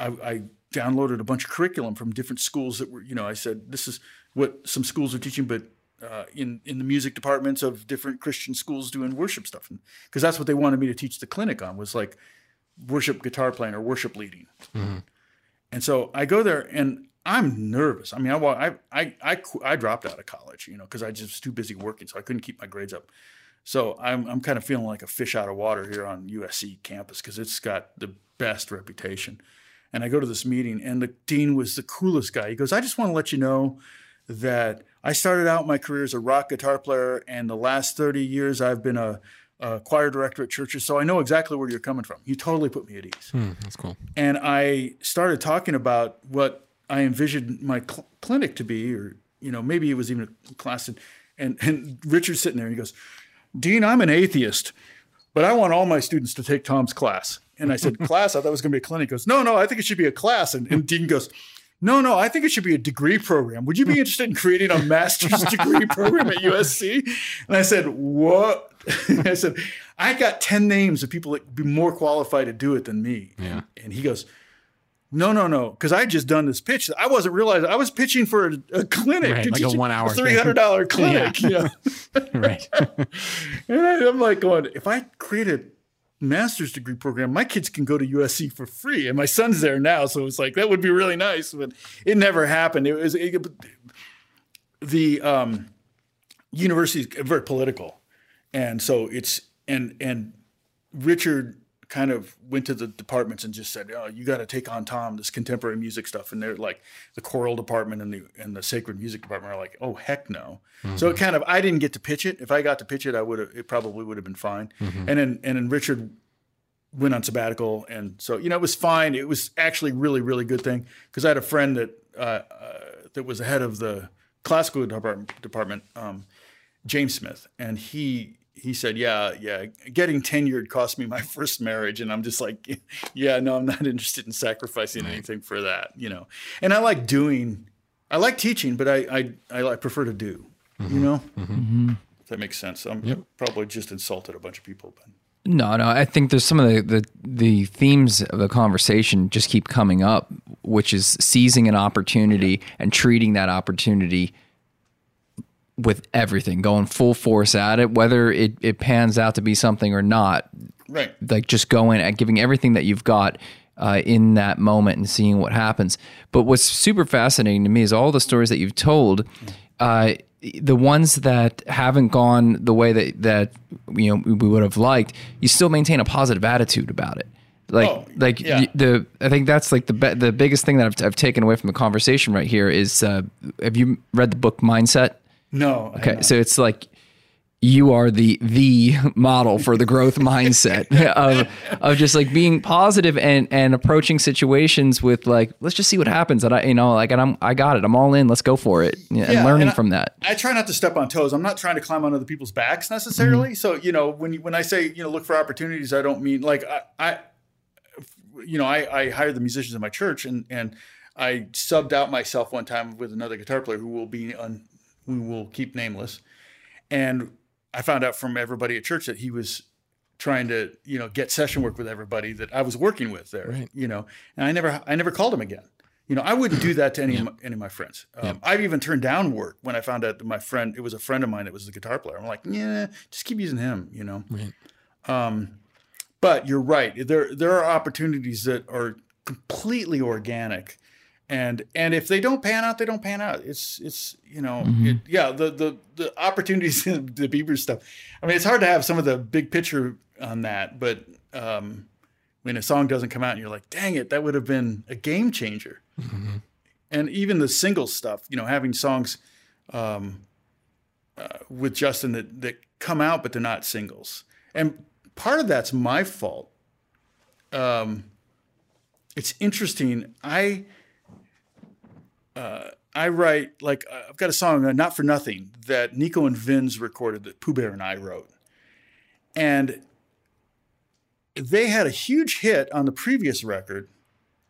I, I downloaded a bunch of curriculum from different schools that were, you know, I said this is what some schools are teaching, but uh, in in the music departments of different Christian schools doing worship stuff, because that's what they wanted me to teach the clinic on was like worship guitar playing or worship leading. And so I go there and I'm nervous. I mean, I I I I, I dropped out of college, you know, because I just was too busy working, so I couldn't keep my grades up. So I'm I'm kind of feeling like a fish out of water here on USC campus because it's got the best reputation. And I go to this meeting, and the dean was the coolest guy. He goes, "I just want to let you know that I started out my career as a rock guitar player, and the last 30 years I've been a, a choir director at churches, so I know exactly where you're coming from." You totally put me at ease Hmm, that's cool. and I started talking about what I envisioned my cl- clinic to be, or you know, maybe it was even a class. And, and and Richard's sitting there, and he goes, "Dean, I'm an atheist, but I want all my students to take Tom's class." And I said, "Class? I thought it was going to be a clinic." He goes, "No, no, I think it should be a class." And, and Dean goes. No, no, I think it should be a degree program. Would you be interested in creating a master's degree program at USC? And I said, What? I said, I got 10 names of people that would be more qualified to do it than me. Yeah. And he goes, no, no, no, because I just done this pitch. I wasn't realizing I was pitching for a, a clinic, Right, like a one-hour three hundred dollar clinic. you know? Right. and I, I'm like going, if I create a master's degree program, my kids can go to USC for free, and my son's there now, so it's like that would be really nice. But it never happened. It was it, the um, university is very political, and so it's and and Richard kind of went to the departments and just said, "Oh, you got to take on Tom this contemporary music stuff." And they're like, the choral department and the and the sacred music department are like, "Oh, heck no!" So it kind of I didn't get to pitch it. If I got to pitch it, I would have. It probably would have been fine. And then and then Richard went on sabbatical, and so you know it was fine. It was actually really really good thing because I had a friend that uh, uh, that was the head of the classical department, department um, James Smith, and he he said, "Yeah, yeah, getting tenured cost me my first marriage," and I'm just like, "Yeah, no, I'm not interested in sacrificing anything for that," you know. And I like doing, I like teaching, but I I I like- prefer to do, you mm-hmm. know. Mm-hmm. Mm-hmm. If that makes sense. I'm probably just insulted a bunch of people, but No, no. I think there's some of the, the the themes of the conversation just keep coming up, which is seizing an opportunity and treating that opportunity with everything, going full force at it, whether it, it pans out to be something or not. right. Like just going and giving everything that you've got uh, in that moment and seeing what happens. But what's super fascinating to me is all the stories that you've told. Uh, the ones that haven't gone the way that that you know we would have liked, you still maintain a positive attitude about it. Like, Oh, like yeah. the I think that's like the be- the biggest thing that I've, I've taken away from the conversation right here is uh, have you read the book Mindset? No. Okay, so it's like you are the the model for the growth mindset of of just like being positive and and approaching situations with like let's just see what happens and I you know like and I'm I got it I'm all in let's go for it Yeah, and learning and I- from that I try not to step on toes. I'm not trying to climb on other people's backs necessarily. Mm-hmm. So you know, when you, when I say you know look for opportunities, I don't mean like I, I you know, I, I hired the musicians in my church and and I subbed out myself one time with another guitar player who will be un, who will keep nameless, and I found out from everybody at church that he was trying to you know get session work with everybody that I was working with there. Right. You know, and I never I never called him again. You know, I wouldn't do that to any of my, any of my friends. Um, I've even turned down work when I found out that my friend, it was a friend of mine that was the guitar player. I'm like, yeah, just keep using him. You know. Right. Um, but you're right. There there are opportunities that are completely organic, and and if they don't pan out, they don't pan out. It's it's you know it, yeah the the the opportunities in the Bieber stuff. I mean, it's hard to have some of the big picture on that, but um, when a song doesn't come out and you're like, dang it, that would have been a game changer. And even the single stuff, you know, having songs um, uh, with Justin that that come out but they're not singles, and part of that's my fault. Um, it's interesting. I uh, I write like uh, I've got a song, uh, "Not for Nothing," that Nico and Vinz recorded that Pooh Bear and I wrote, and they had a huge hit on the previous record.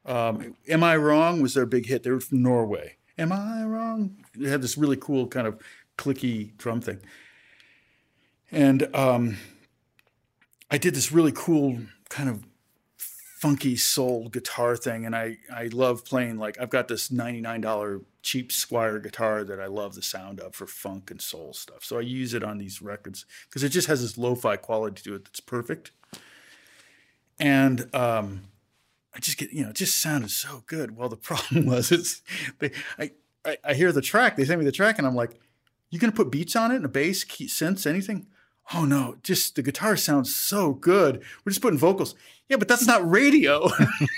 Um, Am I Wrong was their big hit. They were from Norway. Am I Wrong? They had this really cool kind of clicky drum thing. And um, I did this really cool kind of funky soul guitar thing. And I, I love playing, like, I've got this $99 cheap Squier guitar that I love the sound of for funk and soul stuff. So I use it on these records because it just has this lo fi quality to it that's perfect. And um, I just get, you know, it just sounded so good. Well, the problem was, it's, they, I, I, I hear the track, they send me the track, and I'm like, you gonna put beats on it and a bass, key, synths, anything? Oh no, just the guitar sounds so good. We're just putting vocals. Yeah, but that's not radio.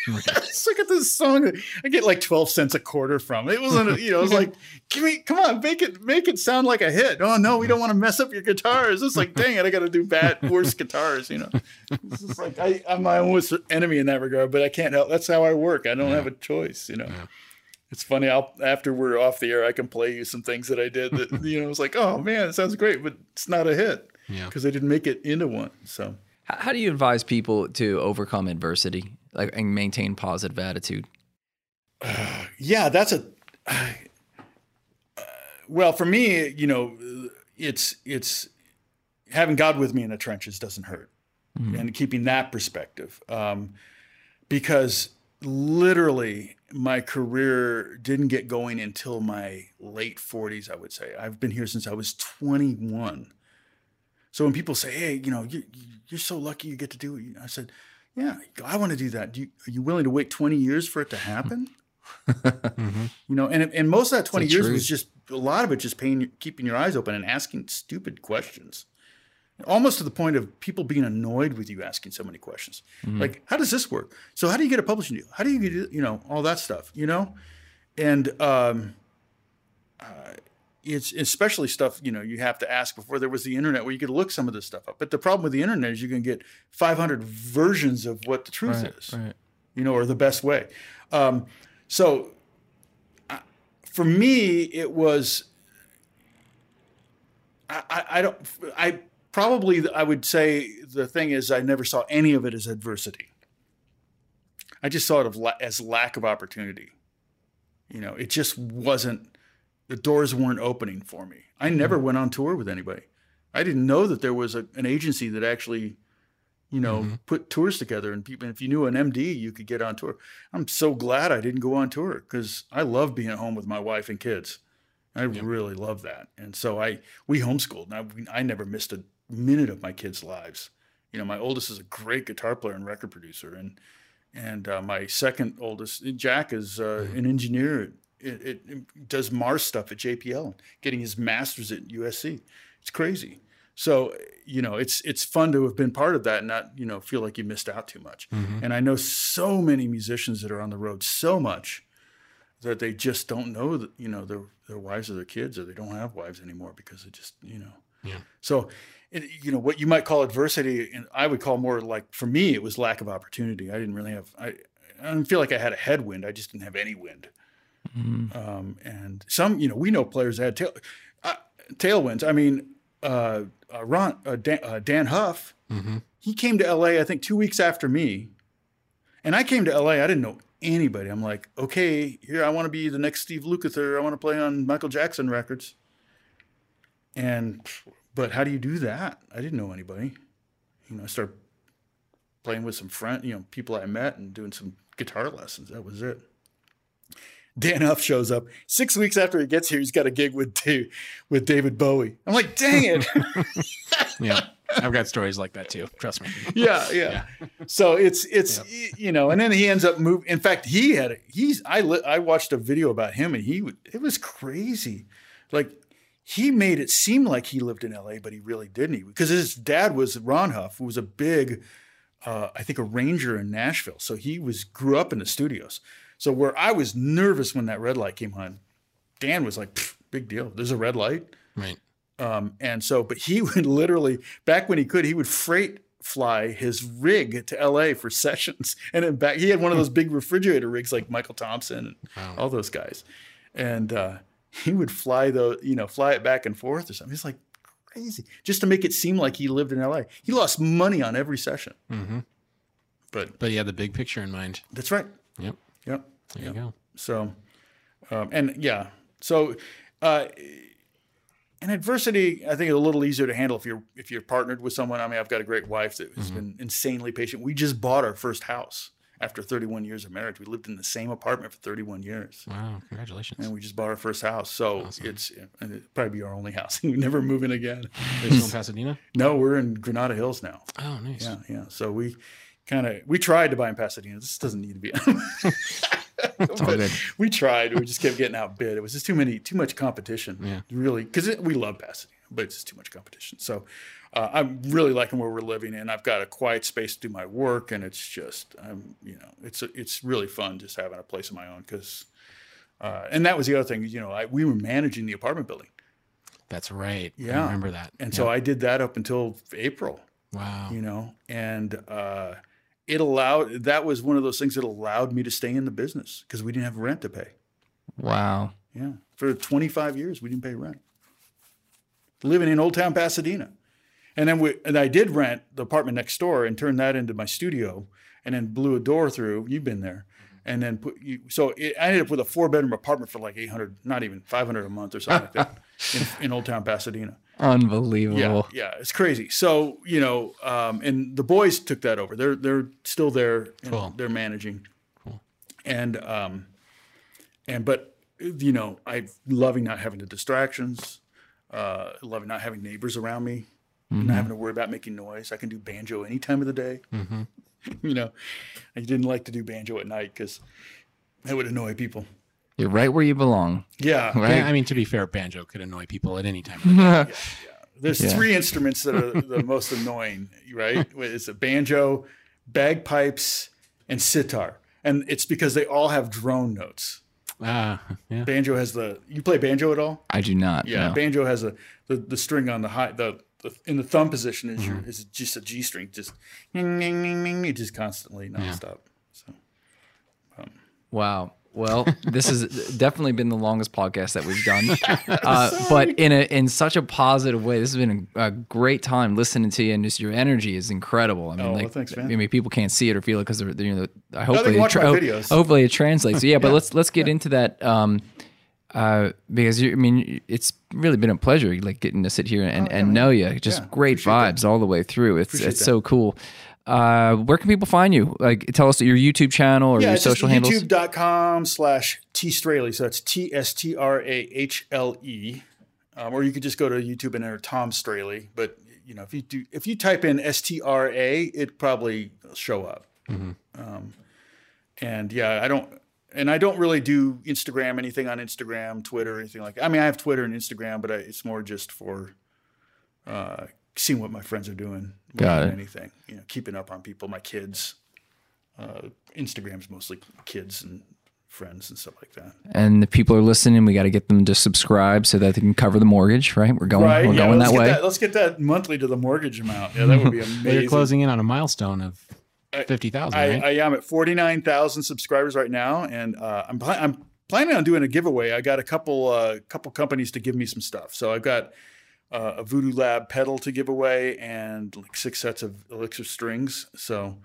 Look at this song. I get like 12 cents a quarter from it. It wasn't, you know, it was like, give me, come on, make it, make it sound like a hit. Oh no, we don't want to mess up your guitars. It's like, dang it, I got to do bad, worse guitars, you know. It's just like I, I'm my own worst enemy in that regard, but I can't help. That's how I work. I don't have a choice, you know. It's funny. I'll after we're off the air, I can play you some things that I did that you know. It's like, oh man, it sounds great, but it's not a hit Yeah. because I didn't make it into one. So how, how do you advise people to overcome adversity like and maintain positive attitude yeah, that's a. Uh, well, for me, you know, it's it's having God with me in the trenches doesn't hurt, and keeping that perspective, um, because literally my career didn't get going until my late 40s. I would say I've been here since I was 21. So when people say, "Hey, you know, you, you're so lucky you get to do it," I said, "Yeah, I want to do that. Do you, are you willing to wait 20 years for it to happen?" You know, and and most of that 20 years truth. was just a lot of it just paying, keeping your eyes open and asking stupid questions. almost to the point of people being annoyed with you asking so many questions. Like, how does this work? So how do you get a publishing deal? How do you get, you know, all that stuff, you know? And um, uh, it's especially stuff, you know, you have to ask before there was the internet where you could look some of this stuff up. But the problem with the internet is you can get 500 versions of what the truth is Right. you know, or the best way. Um, so I, for me, it was, I, I, I don't, I probably, I would say the thing is I never saw any of it as adversity. I just saw it la- as lack of opportunity. You know, it just wasn't, the doors weren't opening for me. I never went on tour with anybody. I didn't know that there was a, an agency that actually you know, put tours together. And people, if you knew an MD, you could get on tour. I'm so glad I didn't go on tour because I love being at home with my wife and kids. I really love that. And so I, we homeschooled. And I, I never missed a minute of my kids' lives. You know, my oldest is a great guitar player and record producer, and and uh, my second oldest, Jack, is uh, an engineer. It, it, it does Mars stuff at JPL, getting his master's at USC. It's crazy. So you know, it's it's fun to have been part of that and not you know feel like you missed out too much. Mm-hmm. And I know so many musicians that are on the road so much that they just don't know that you know their their wives or their kids or they don't have wives anymore because they just you know. Yeah. So, it, you know what you might call adversity, and I would call more like for me it was lack of opportunity. I didn't really have I. I don't feel like I had a headwind. I just didn't have any wind. Um, and some, you know, we know players that had tail, uh, tailwinds. I mean, uh, uh, Ron, uh, Dan, uh, Dann Huff, he came to LA, I think, two weeks after me. And I came to LA, I didn't know anybody. I'm like, okay, here, I want to be the next Steve Lukather. I want to play on Michael Jackson records. And, but how do you do that? I didn't know anybody. You know, I started playing with some friend, you know, people I met and doing some guitar lessons. That was it. Dann Huff shows up six weeks after he gets here. He's got a gig with Dave, with David Bowie. I'm like, dang it. Yeah. I've got stories like that too. Trust me. yeah, yeah. So it's it's y- you know, and then he ends up moving. In fact, he had a, he's I li- I watched a video about him, and he would it was crazy. Like he made it seem like he lived in L.A., but he really didn't. He because his dad was Ronn Huff, who was a big, uh, I think, a ranger in Nashville. So he was grew up in the studios. So where I was nervous when that red light came on, Dann was like, "Big deal. There's a red light." Right. Um, and so, but he would literally, back when he could, he would freight fly his rig to LA for sessions. And then back, he had one of those big refrigerator rigs like Michael Thompson and all those guys. And uh, he would fly the, you know, fly it back and forth or something. He's like crazy just to make it seem like he lived in LA. He lost money on every session. Mm-hmm. But But he had the big picture in mind. that's right. Yep. Yep. There you go. So, um, and yeah, so, uh, and adversity, I think is a little easier to handle if you're if you're partnered with someone. I mean, I've got a great wife that has been insanely patient. We just bought our first house after 31 years of marriage. We lived in the same apartment for 31 years, Wow. Congratulations. and we just bought our first house. So it's and it'd probably be our only house. we never moving again. Are you still in Pasadena? No, we're in Granada Hills now. Oh, nice. Yeah, yeah. So we kind of we tried to buy in Pasadena. This doesn't need to be. We tried. We just kept getting outbid. It was just too many, too much competition. Yeah. Really, because we love Pasadena, but it's just too much competition. So uh, I'm really liking where we're living, and I've got a quiet space to do my work, and it's just, I'm, you know, it's it's really fun just having a place of my own. Because, uh, and that was the other thing. You know, I, we were managing the apartment building, That's right. Yeah. I remember that. and so I did that up until April. Wow. you know and uh it allowed that was one of those things that allowed me to stay in the business because we didn't have rent to pay. Wow. yeah. For 25 years we didn't pay rent. Living in old town pasadena. And then we and i did rent the apartment next door and turned that into my studio and then blew a door through. You've been there. And then put you so it, i ended up with a four bedroom apartment for like 800 not even 500 a month or something like that in, in old town pasadena Unbelievable. yeah, yeah, it's crazy. So you know, um, and the boys took that over. They're they're still there. and Cool. They're managing. Cool. And um, and but you know, I loving not having the distractions. Uh, loving not having neighbors around me. Not having to worry about making noise. I can do banjo any time of the day. Mm-hmm. you know, I didn't like to do banjo at night because that would annoy people. You're right where you belong. Yeah, Right. I mean, to be fair, banjo could annoy people at any time. of the day. There's Yeah. three instruments that are the most annoying, right? It's a banjo, bagpipes, and sitar, and it's because they all have drone notes. Ah, yeah. Banjo has the. You play banjo at all? I do not. Yeah, no. banjo has a the, the string on the high the, the in the thumb position is Mm-hmm. your is just a G string, just ning, ning, ning, ning, ning, just constantly nonstop. So Wow. Well, this has definitely been the longest podcast that we've done, uh, but in a in such a positive way. This has been a, a great time listening to you, and just your energy is incredible. I mean, Oh, well, like, thanks, man. I mean, people can't see it or feel it because they're, they're, you know, I they hopefully, can watch it my ho- videos. hopefully it translates. So, yeah, but let's let's get into that. Um, uh, because you, I mean, it's really been a pleasure, like getting to sit here and, and know you. Just Oh, Yeah, great appreciate vibes all the way through. It's Appreciate it's that. so cool. Uh, where can people find you? Like, tell us your YouTube channel or yeah, your it's just social handles. youtube.com slash T Strahle. So that's T S T R A H L E. Um, or you could just go to YouTube and enter Tom Strahle. But you know, if you do if you type in S T R A, it probably show up. Um, and yeah, I don't and I don't really do Instagram, anything on Instagram, Twitter, anything like that. I mean, I have Twitter and Instagram, but I, it's more just for uh, seeing what my friends are doing Got it. anything. You know, keeping up on people, my kids. Uh, Instagram's mostly kids and friends and stuff like that. and the people are listening, we got to get them to subscribe so that they can cover the mortgage. Right? We're going. We're yeah, going let's that way. let's get that monthly to the mortgage amount. Yeah, that would be amazing. Well, you're closing in on a milestone of fifty thousand, I, right? I am at 49,000 subscribers right now, and uh, I'm, pla- I'm planning on doing a giveaway. I got a couple uh, couple companies to give me some stuff. So I've got uh, a Voodoo Lab pedal to give away and like six sets of Elixir strings. So,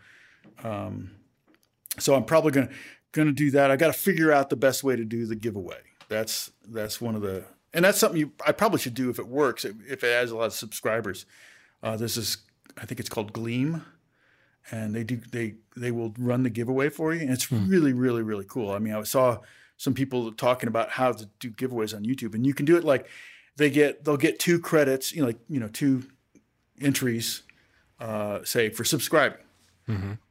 um, so I'm probably gonna gonna do that. I got to figure out the best way to do the giveaway. That's that's one of the and that's something you I probably should do if it works if it has a lot of subscribers. Uh, this is I think it's called Gleam and they do they they will run the giveaway for you and it's really really really cool i mean i saw some people talking about how to do giveaways on youtube and you can do it like they get they'll get two credits you know like you know two entries uh, say for subscribing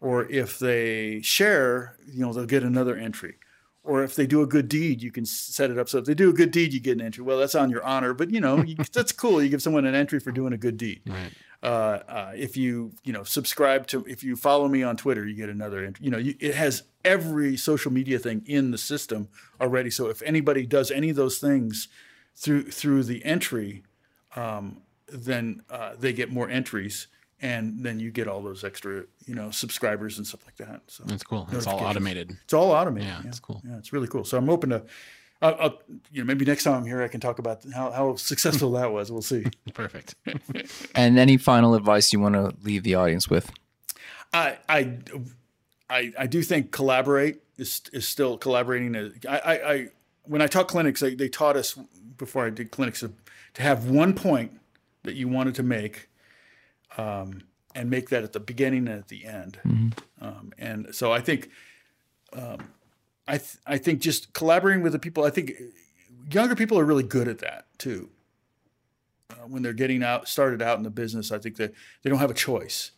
or if they share you know they'll get another entry or if they do a good deed you can set it up so if they do a good deed you get an entry well that's on your honor but you know you, that's cool you give someone an entry for doing a good deed Right. uh, uh, if you you know subscribe to if you follow me on Twitter, you get another. ent- You know, you, it has every social media thing in the system already. So if anybody does any of those things through through the entry, um, then uh, they get more entries, and then you get all those extra you know subscribers and stuff like that. So That's cool. It's all automated. it's all automated. Yeah, it's cool. Yeah, it's really cool. So I'm open to. I'll, I'll, you know, maybe next time I'm here, I can talk about how, how successful that was. We'll see. Perfect. And any final advice you want to leave the audience with? I, I, I, I do think collaborate is is still collaborating. I, I, I when I taught clinics, they, they taught us before I did clinics to, to have one point that you wanted to make, um, and make that at the beginning and at the end. Um, and so I think, um, I th- I think just collaborating with the people. I think younger people are really good at that too. Uh, when they're getting out started out in the business, I think that they don't have a choice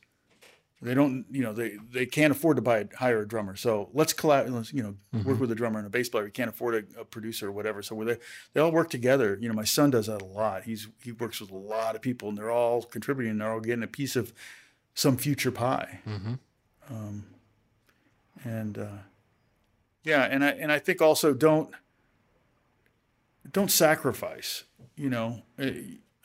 they don't you know they they can't afford to buy hire a drummer. So let's collab let's you know work with a drummer and a bass player. We can't afford a, a producer or whatever. So they they all work together. You know my son does that a lot. He's he works with a lot of people and they're all contributing they're all getting a piece of some future pie. Um, and uh, yeah and i and i think also don't don't sacrifice you know uh,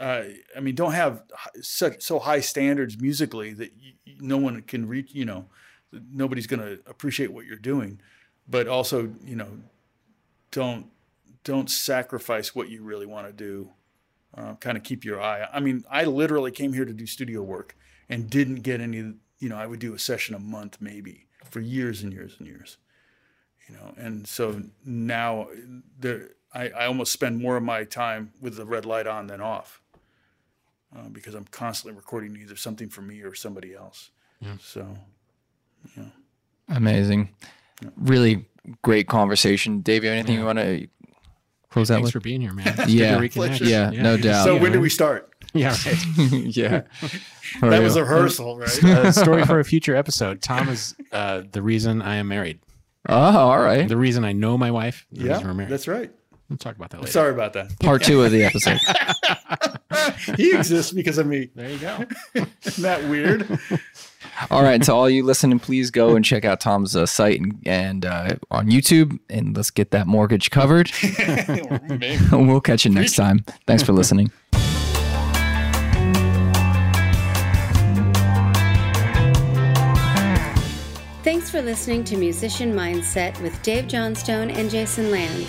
uh, I mean, don't have such so high standards musically that you, no one can reach. You know, nobody's going to appreciate what you're doing. But also, you know, don't don't sacrifice what you really want to do. Uh, kind of keep your eye. I mean, I literally came here to do studio work and didn't get any. You know, I would do a session a month maybe for years and years and years. You know, and so now there, I, I almost spend more of my time with the red light on than off uh, because I'm constantly recording either something for me or somebody else. So, yeah. Amazing. Really great conversation. Dave, you have anything you want to close out Thanks with? for being here, man. It's Yeah. Yeah, no doubt. so Yeah, when do we start? Yeah, right. yeah. That was a rehearsal, right? a story for a future episode. Tom is uh, the reason I am married. Oh, all right. The reason I know my wife. The yeah, we're married. that's right. We'll talk about that later. Sorry about that. Part two of the episode. he exists because of me. There you go. Isn't that weird? All right, so all you listening, please go and check out Tom's uh, site and, and uh, on YouTube, and let's get that mortgage covered. we'll catch you next time. Thanks for listening. Thanks for listening to Musician Mindset with Dave Johnstone and Jason Land.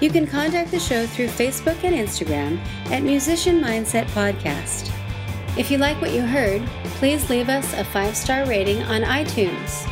You can contact the show through Facebook and Instagram at Musician Mindset Podcast. If you like what you heard, please leave us a five star rating on iTunes.